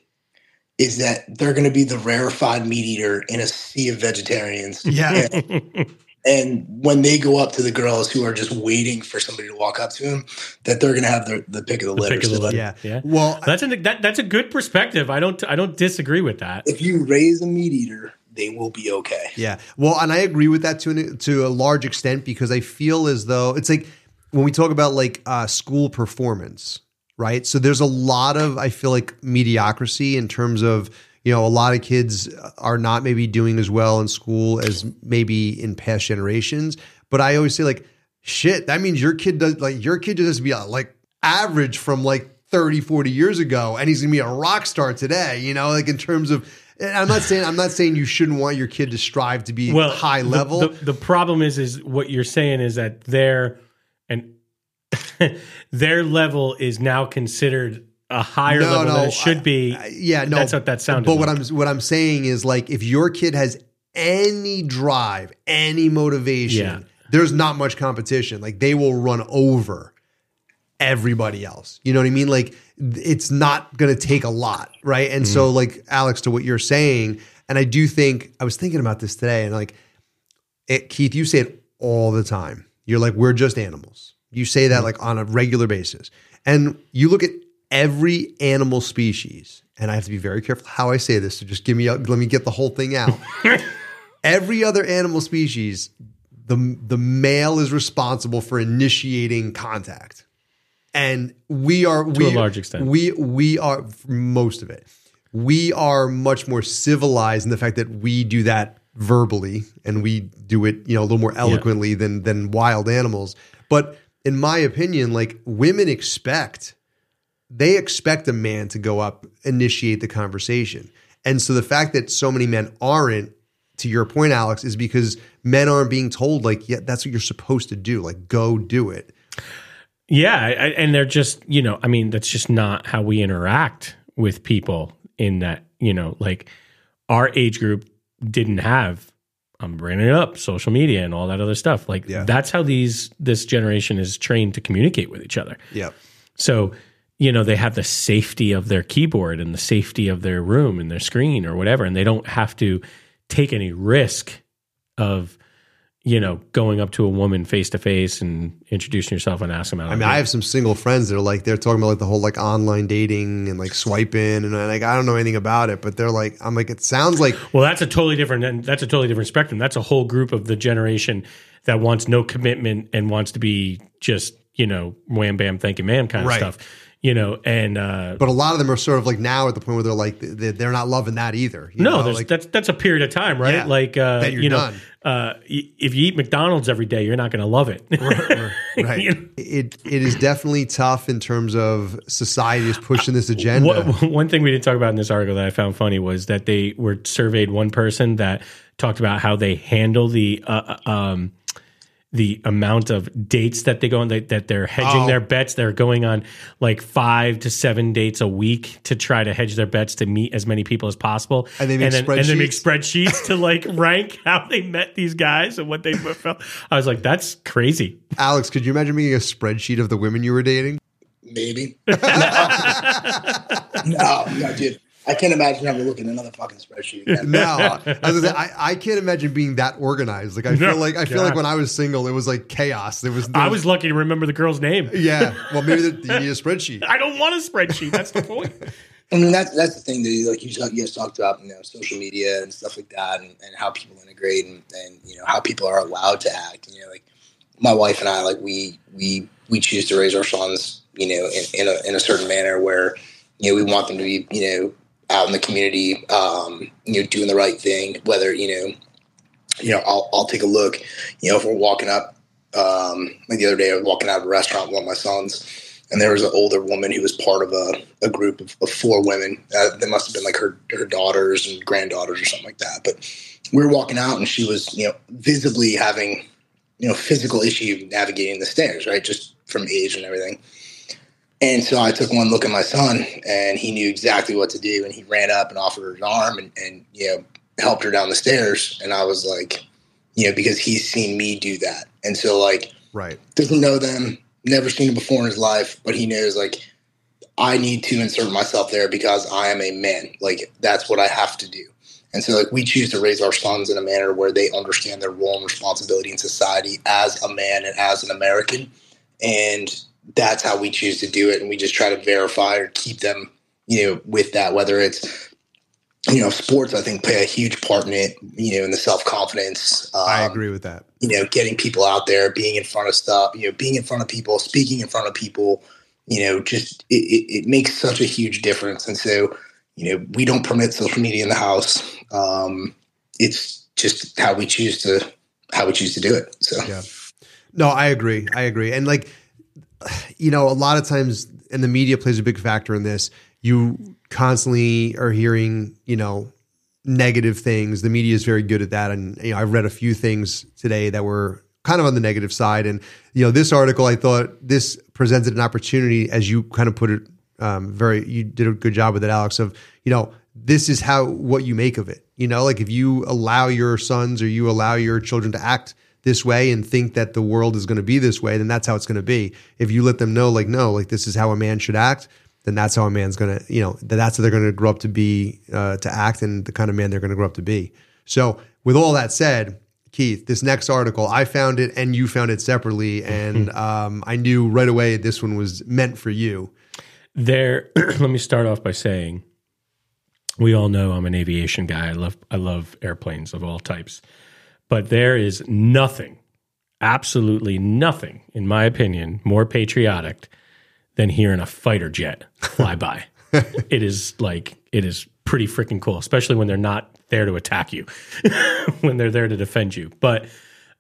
is that they're going to be the rarefied meat eater in a sea of vegetarians. Yeah. And when they go up to the girls who are just waiting for somebody to walk up to them, that they're going to have the, the pick of the litter. pick of the litter. Yeah. Yeah. Well, That's an, that, that's a good perspective. I don't I don't disagree with that. If you raise a meat eater, they will be okay. Yeah. Well, and I agree with that to an, to a large extent because I feel as though it's like when we talk about like uh, school performance, right? So there's a lot of I feel like mediocrity in terms of you know a lot of kids are not maybe doing as well in school as maybe in past generations. But I always say like, shit, that means your kid does like your kid just has to be uh, like average from like 30, 40 years ago, and he's gonna be a rock star today. You know, like in terms of. And I'm not saying I'm not saying you shouldn't want your kid to strive to be Well, high the- level. The, the problem is is what you're saying is that their and their level is now considered a higher No, level no, than it should be. I- yeah, no, that's what that sounded. But what like. I'm what I'm saying is like if your kid has any drive, any motivation, Yeah. there's not much competition. Like they will run over everybody else. You know what I mean? Like it's not going to take a lot, right? And so Mm-hmm. like Alex to what you're saying, and I do think I was thinking about this today and like it, Keith, you say it all the time. You're like we're just animals. You say Mm-hmm. that like on a regular basis. And you look at every animal species, and I have to be very careful how I say this. So just give me, a, let me get the whole thing out. every other animal species, the the male is responsible for initiating contact, and we are To we a large extent. we we are most of it. We are much more civilized in the fact that we do that verbally and we do it, you know, a little more eloquently than than wild animals. But in my opinion, like women expect they expect a man to go up, initiate the conversation. And so the fact that so many men aren't, to your point, Alex, is because men aren't being told, like, yeah, that's what you're supposed to do. Like, go do it. Yeah, I, and they're just you know, I mean, that's just not how we interact with people. In that, you know, like our age group didn't have. I'm bringing it up, social media and all that other stuff. Like Yeah. that's how these this generation is trained to communicate with each other. Yep. So, you know, they have the safety of their keyboard and the safety of their room and their screen or whatever, and they don't have to take any risk of, you know, going up to a woman face to face and introducing yourself and asking out. I mean, I have some single friends that are like they're talking about like the whole like online dating and like swiping and like I don't know anything about it, but they're like I'm like it sounds like well, that's a totally different. and That's a totally different spectrum. That's a whole group of the generation that wants no commitment and wants to be just, you know, wham bam, thank you, ma'am kind of Right. stuff. You know, and uh, but a lot of them are sort of like now at the point where they're like they- they're not loving that either. you No, like that's that's a period of time, right? Yeah, like uh, you know, done. uh, y- if you eat McDonald's every day, you're not going to love it. right. You know? It it is definitely tough in terms of society is pushing this agenda. What, one thing we didn't talk about in this article that I found funny was that they were surveyed one person that talked about how they handle the uh, uh, um, the amount of dates that they go on that, that they're hedging Oh. their bets. They're going on like five to seven dates a week to try to hedge their bets to meet as many people as possible. And they make then, and they make spreadsheets? spreadsheets to like rank how they met these guys and what they felt. I was like, that's crazy. Alex, could you imagine making a spreadsheet of the women you were dating? Maybe. no, no, dude. I can't imagine having to look at another fucking spreadsheet again. No, I, was gonna say, I, I can't imagine being that organized. Like I feel No, like I feel like when I was single, it was like chaos. There was, there I was lucky to remember the girl's name. yeah. Well, maybe the, you need a spreadsheet. I don't want a spreadsheet. That's the point. I mean, that's that's the thing that like you, talk- you guys talked about, you know, social media and stuff like that, and, and how people integrate and, and you know how people are allowed to act. You know, like my wife and I, like we we we choose to raise our sons, you know, in, in a in a certain manner where you know we want them to be, you know, out in the community, um, you know, doing the right thing. Whether you know, you know, I'll I'll take a look. You know, if we're walking up, um, like the other day, I was walking out of a restaurant with one of my sons and there was an older woman who was part of a, a group of, of four women. Uh, that must have been like her her daughters and granddaughters or something like that. But we were walking out, and she was you know visibly having you know physical issue navigating the stairs, right, just from age and everything. And so I took one look at my son, and he knew exactly what to do, and he ran up and offered her his arm, and, and you know helped her down the stairs. And I was like, you know, because he's seen me do that, and so like Right. doesn't know them, never seen them before in his life, but he knows like I need to insert myself there because I am a man. Like that's what I have to do. And so like we choose to raise our sons in a manner where they understand their role and responsibility in society as a man and as an American. And that's how we choose to do it. And we just try to verify or keep them, you know, with that, whether it's you know, sports I think play a huge part in it, you know, in the self confidence. Um, I agree with that. you know, getting people out there, being in front of stuff, you know, being in front of people, speaking in front of people, you know, just it, it, it makes such a huge difference. And so, you know, we don't permit social media in the house. Um, it's just how we choose to how we choose to do it. So Yeah. No, I agree. I agree. And like, you know, a lot of times, and the media plays a big factor in this. You constantly are hearing, you know, negative things. The media is very good at that. And you know, I've read a few things today that were kind of on the negative side. And you know, this article, I thought this presented an opportunity, as you kind of put it, um, very. You did a good job with it, Alex. Of you know, this is how what you make of it. You know, like if you allow your sons or you allow your children to act this way and think that the world is going to be this way, then that's how it's going to be. If you let them know, like, no, like this is how a man should act, then that's how a man's going to, you know, that that's how they're going to grow up to be, uh, to act and the kind of man they're going to grow up to be. So, with all that said, Keith, this next article, I found it and you found it separately. And um, I knew right away this one was meant for you. There, let me start off by saying, we all know I'm an aviation guy. I love I love airplanes of all types, but there is nothing, absolutely nothing, in my opinion, more patriotic than hearing a fighter jet fly by. it is like it is pretty freaking cool, especially when they're not there to attack you, when they're there to defend you. But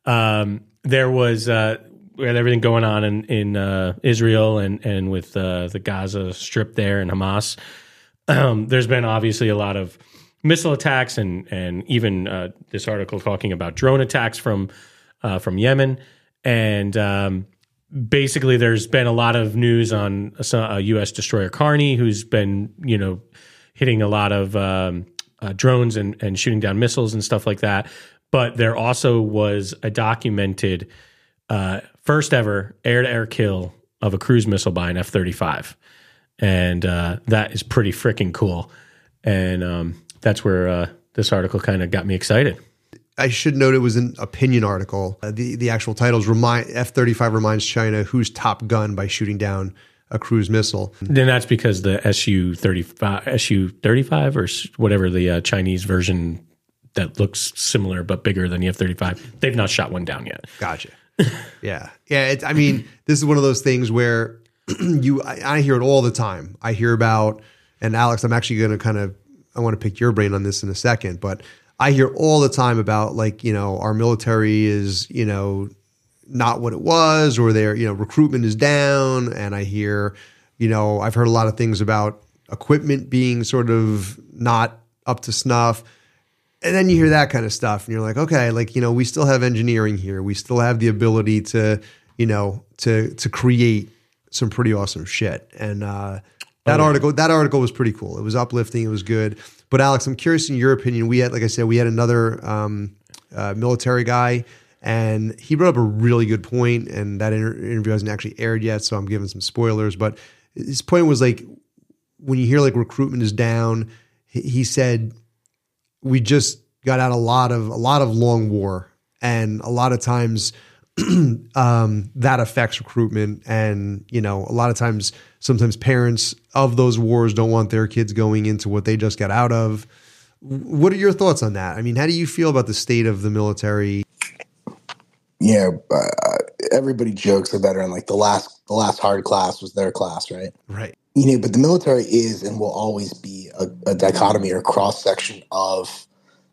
um, there was uh, we had everything going on in in uh, Israel and and with uh, the Gaza Strip there and Hamas. Um, there's been obviously a lot of missile attacks and and even uh, this article talking about drone attacks from uh, from Yemen and um, basically, there's been a lot of news on a, a U.S. destroyer Carney, who's been you know hitting a lot of um, uh, drones and, and shooting down missiles and stuff like that. But there also was a documented uh, first ever air to air kill of a cruise missile by an F 35. And uh, that is pretty freaking cool. And um, that's where uh, this article kind of got me excited. I should note it was an opinion article. Uh, the the actual titles remind F thirty five reminds China who's top gun by shooting down a cruise missile. Then that's because the Su thirty five Su thirty five or whatever the uh, Chinese version that looks similar but bigger than the F thirty five. They've not shot one down yet. Gotcha. yeah, yeah. It, I mean, this is one of those things where you I, I hear it all the time. I hear about and Alex, I'm actually going to kind of I want to pick your brain on this in a second, but I hear all the time about like, you know, our military is, you know, not what it was or their, you know, recruitment is down. And I hear, you know, I've heard a lot of things about equipment being sort of not up to snuff. And then you hear that kind of stuff and you're like, okay, like, you know, we still have engineering here. We still have the ability to, you know, to to create some pretty awesome shit. And uh that oh, yeah. article that article was pretty cool. It was uplifting, it was good. But Alex, I'm curious in your opinion. We had, like I said, we had another um, uh, military guy, and he brought up a really good point. And that inter- interview hasn't actually aired yet, so I'm giving some spoilers. But his point was like, when you hear like recruitment is down, he said we just got out a lot of a lot of long war, and a lot of times um, that affects recruitment. And, you know, a lot of times, sometimes parents of those wars don't want their kids going into what they just got out of. What are your thoughts on that? I mean, how do you feel about the state of the military? Yeah, uh, everybody jokes are better, and like the last, the last hard class was their class, right? Right. You know, but the military is and will always be a, a dichotomy or cross section of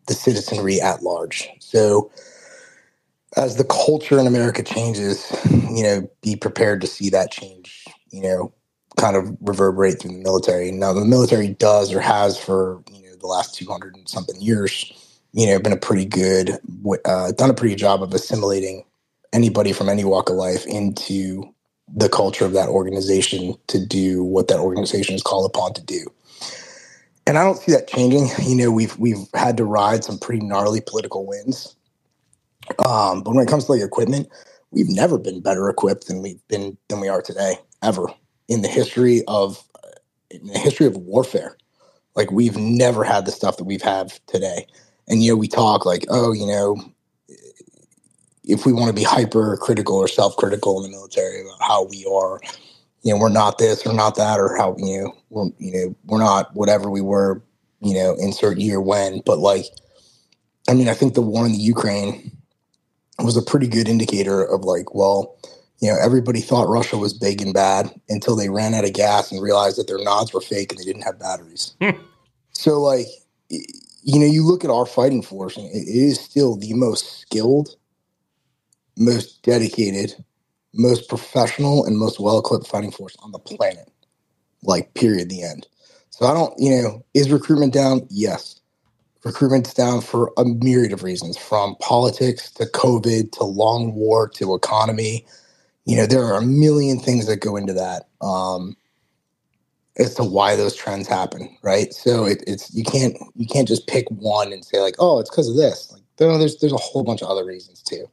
the citizenry at large. So, as the culture in America changes, you know, be prepared to see that change, you know, kind of reverberate through the military. Now, the military does or has for, you know, the last 200 and something years, you know, been a pretty good, uh, done a pretty job of assimilating anybody from any walk of life into the culture of that organization to do what that organization is called upon to do. And I don't see that changing. You know, we've we've had to ride some pretty gnarly political winds. um, but when it comes to like equipment, we've never been better equipped than we've been than we are today, ever in the history of in the history of warfare. Like we've never had the stuff that we've have today. And you know, we talk like, oh, you know, if we want to be hyper critical or self critical in the military about how we are, you know, we're not this or not that, or how you know we're you know we're not whatever we were, you know, insert year when. But like, I mean, I think the war in the Ukraine was a pretty good indicator of like, well, you know, everybody thought Russia was big and bad until they ran out of gas and realized that their nods were fake and they didn't have batteries. Hmm. so, like, you know, you look at our fighting force and it is still the most skilled, most dedicated, most professional, and most well equipped fighting force on the planet. Like, period, the end. So, I don't, you know, is recruitment down? Yes recruitment's down for a myriad of reasons from politics to covid to long war to economy you know there are a million things that go into that um, as to why those trends happen right so it, it's you can't you can't just pick one and say like oh it's because of this like there's there's a whole bunch of other reasons too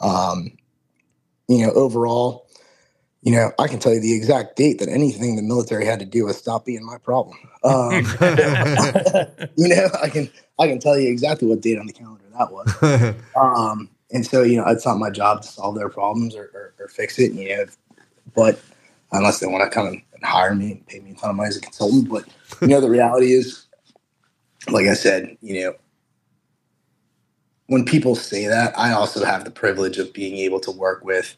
um, you know overall you know, I can tell you the exact date that anything the military had to do with stop being my problem. Um, you know, I can I can tell you exactly what date on the calendar that was. Um, and so, you know, it's not my job to solve their problems or, or, or fix it. You know, but unless they want to come and hire me and pay me a ton of money as a consultant. But you know, the reality is, like I said, you know, when people say that, I also have the privilege of being able to work with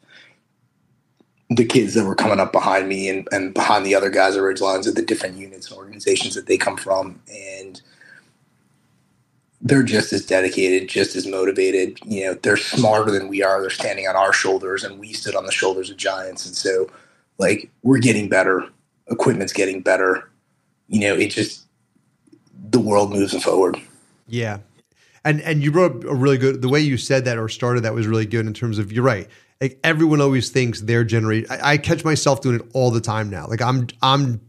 the kids that were coming up behind me and, and behind the other guys at Ridgelines of the different units and organizations that they come from. And they're just as dedicated, just as motivated. You know, they're smarter than we are. They're standing on our shoulders, and we stood on the shoulders of giants. And so, like, we're getting better. Equipment's getting better. You know, it just the world moves forward. Yeah, and and you wrote a really good. The way you said that or started that was really good in terms of you're right like everyone always thinks their generation. I, I catch myself doing it all the time now. Like I'm I'm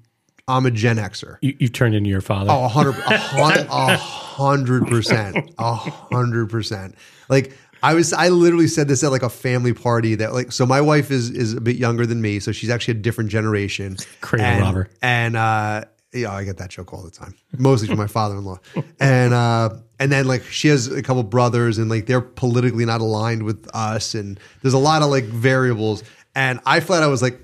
I'm a Gen Xer. You, you've turned into your father. Oh, a hundred, a hun- a hundred percent, a hundred percent. Like I was, I literally said this at like a family party that like, so my wife is is a bit younger than me, so she's actually a different generation. Crazy and, robber. and uh, yeah, I get that joke all the time, mostly from my father-in-law, and uh, and then like she has a couple brothers, and like they're politically not aligned with us, and there's a lot of like variables, and I flat out was like,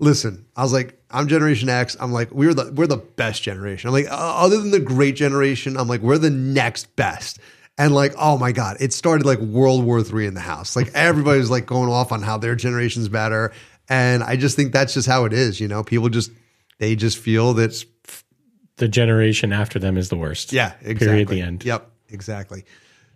listen, I was like, I'm Generation X. I'm like, we're the we're the best generation. I'm like, uh, other than the great generation, I'm like, we're the next best. And like, oh my god, it started like World War Three in the house. Like everybody's like going off on how their generation's better, and I just think that's just how it is. You know, people just they just feel that. the generation after them is the worst. Yeah, exactly. Period. The end. Yep, exactly.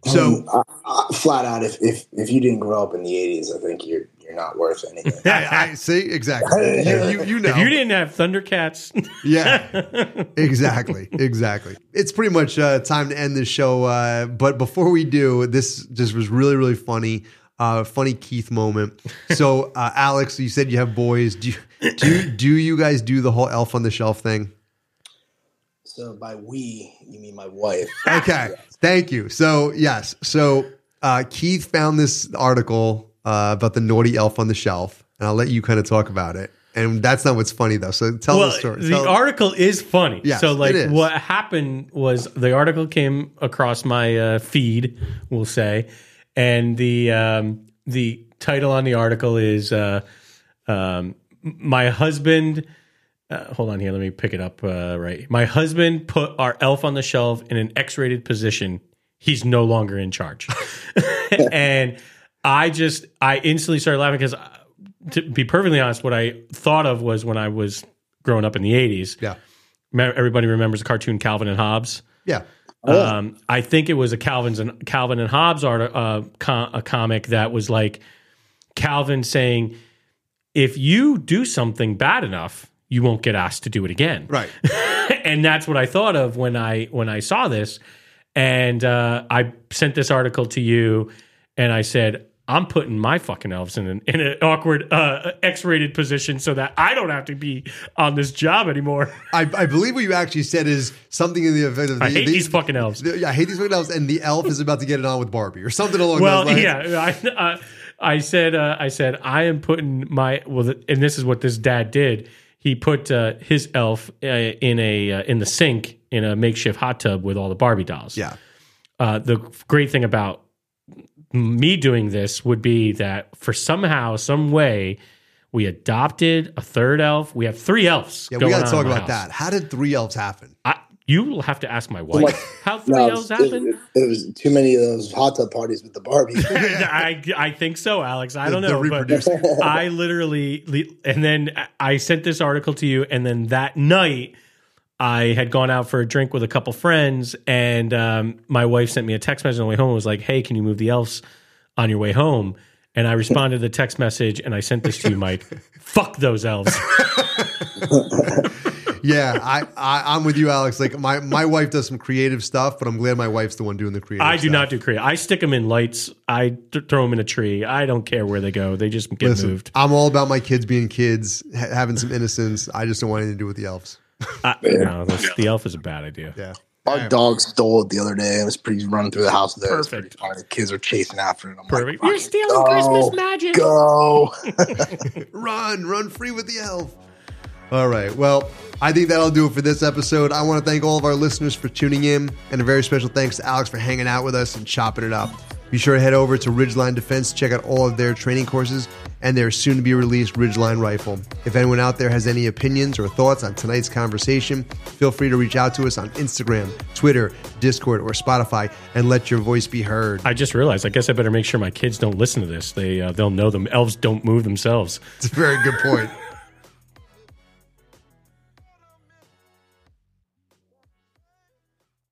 So uh, uh, flat out, if, if if you didn't grow up in the '80s, I think you're you're not worth anything. I, I see exactly. You, you, you know. If you didn't have Thundercats, Yeah, exactly, exactly. It's pretty much uh, time to end this show. Uh, but before we do, this just was really, really funny. Uh, funny Keith moment. So, uh, Alex, you said you have boys. Do you, do do you guys do the whole Elf on the Shelf thing? so by we, you mean my wife? Okay, thank you. So, yes, so uh, Keith found this article uh, about the naughty elf on the shelf, and I'll let you kind of talk about it. And that's not what's funny though. So tell well, the story. the Tell- article is funny. Yes, so, like, it is. what happened was the article came across my uh, feed, we'll say, and the um, the title on the article is uh, um, "My husband." Uh, hold on here. Let me pick it up. Uh, right, my husband put our elf on the shelf in an X-rated position. He's no longer in charge, and I just I instantly started laughing because, to be perfectly honest, what I thought of was when I was growing up in the '80s. yeah, Everybody remembers the cartoon Calvin and Hobbes. yeah, Um, I think it was a Calvin's and Calvin and Hobbes art, uh, com- a comic that was like Calvin saying, "If you do something bad enough, you won't get asked to do it again." right. and that's what I thought of when I when I saw this, and uh, I sent this article to you, and I said. I'm putting my fucking elves in an, in an awkward uh, X-rated position so that I don't have to be on this job anymore. I, I believe what you actually said is something in the event of I hate the- these fucking elves. the- I hate these fucking elves, and the elf is about to get it on with Barbie or something along well, those lines. yeah, I, uh, I said, uh, I said, I am putting my well, and this is what this dad did. He put uh, his elf uh, in a uh, in the sink in a makeshift hot tub with all the Barbie dolls. yeah, Uh, the great thing about me doing this would be that for somehow, some way, we adopted a third elf. We have three elves. yeah. We going got to on talk about house. that. How did three elves happen? I, you will have to ask my wife like- how three No, elves happened. happen. it, it was too many of those hot tub parties with the Barbie. I, I think so, Alex. I don't The- know. the but. I literally, and then I sent this article to you, and then that night I had gone out for a drink with a couple friends, and um, my wife sent me a text message on the way home. It was like, "Hey, can you move the elves on your way home?" And I responded to the text message, and I sent this to you, Mike. Fuck those elves. Yeah, I, I I'm with you, Alex. Like my my wife does some creative stuff, but I'm glad my wife's the one doing the creative. I do stuff. not do creative. I stick them in lights. I th- throw them in a tree. I don't care where they go. They just get Listen, moved. I'm all about my kids being kids, ha- having some innocence. I just don't want anything to do with the elves. I, no, this, the elf is a bad idea. Yeah. Our dog stole it the other day. It was pretty running through the house there. It was Perfect. funny. The kids are chasing after it. I'm Perfect. Like, You're stealing go, Christmas magic. Go. Run, run free with the elf. All right. Well, I think that'll do it for this episode. I want to thank all of our listeners for tuning in, and a very special thanks to Alex for hanging out with us and chopping it up. Be sure to head over to Ridgeline Defense, check out all of their training courses and their soon to be released Ridgeline rifle. If anyone out there has any opinions or thoughts on tonight's conversation, feel free to reach out to us on Instagram, Twitter, Discord, or Spotify and let your voice be heard. I just realized. I guess I better make sure my kids don't listen to this. They uh, they'll know them. Elves don't move themselves. It's a very good point.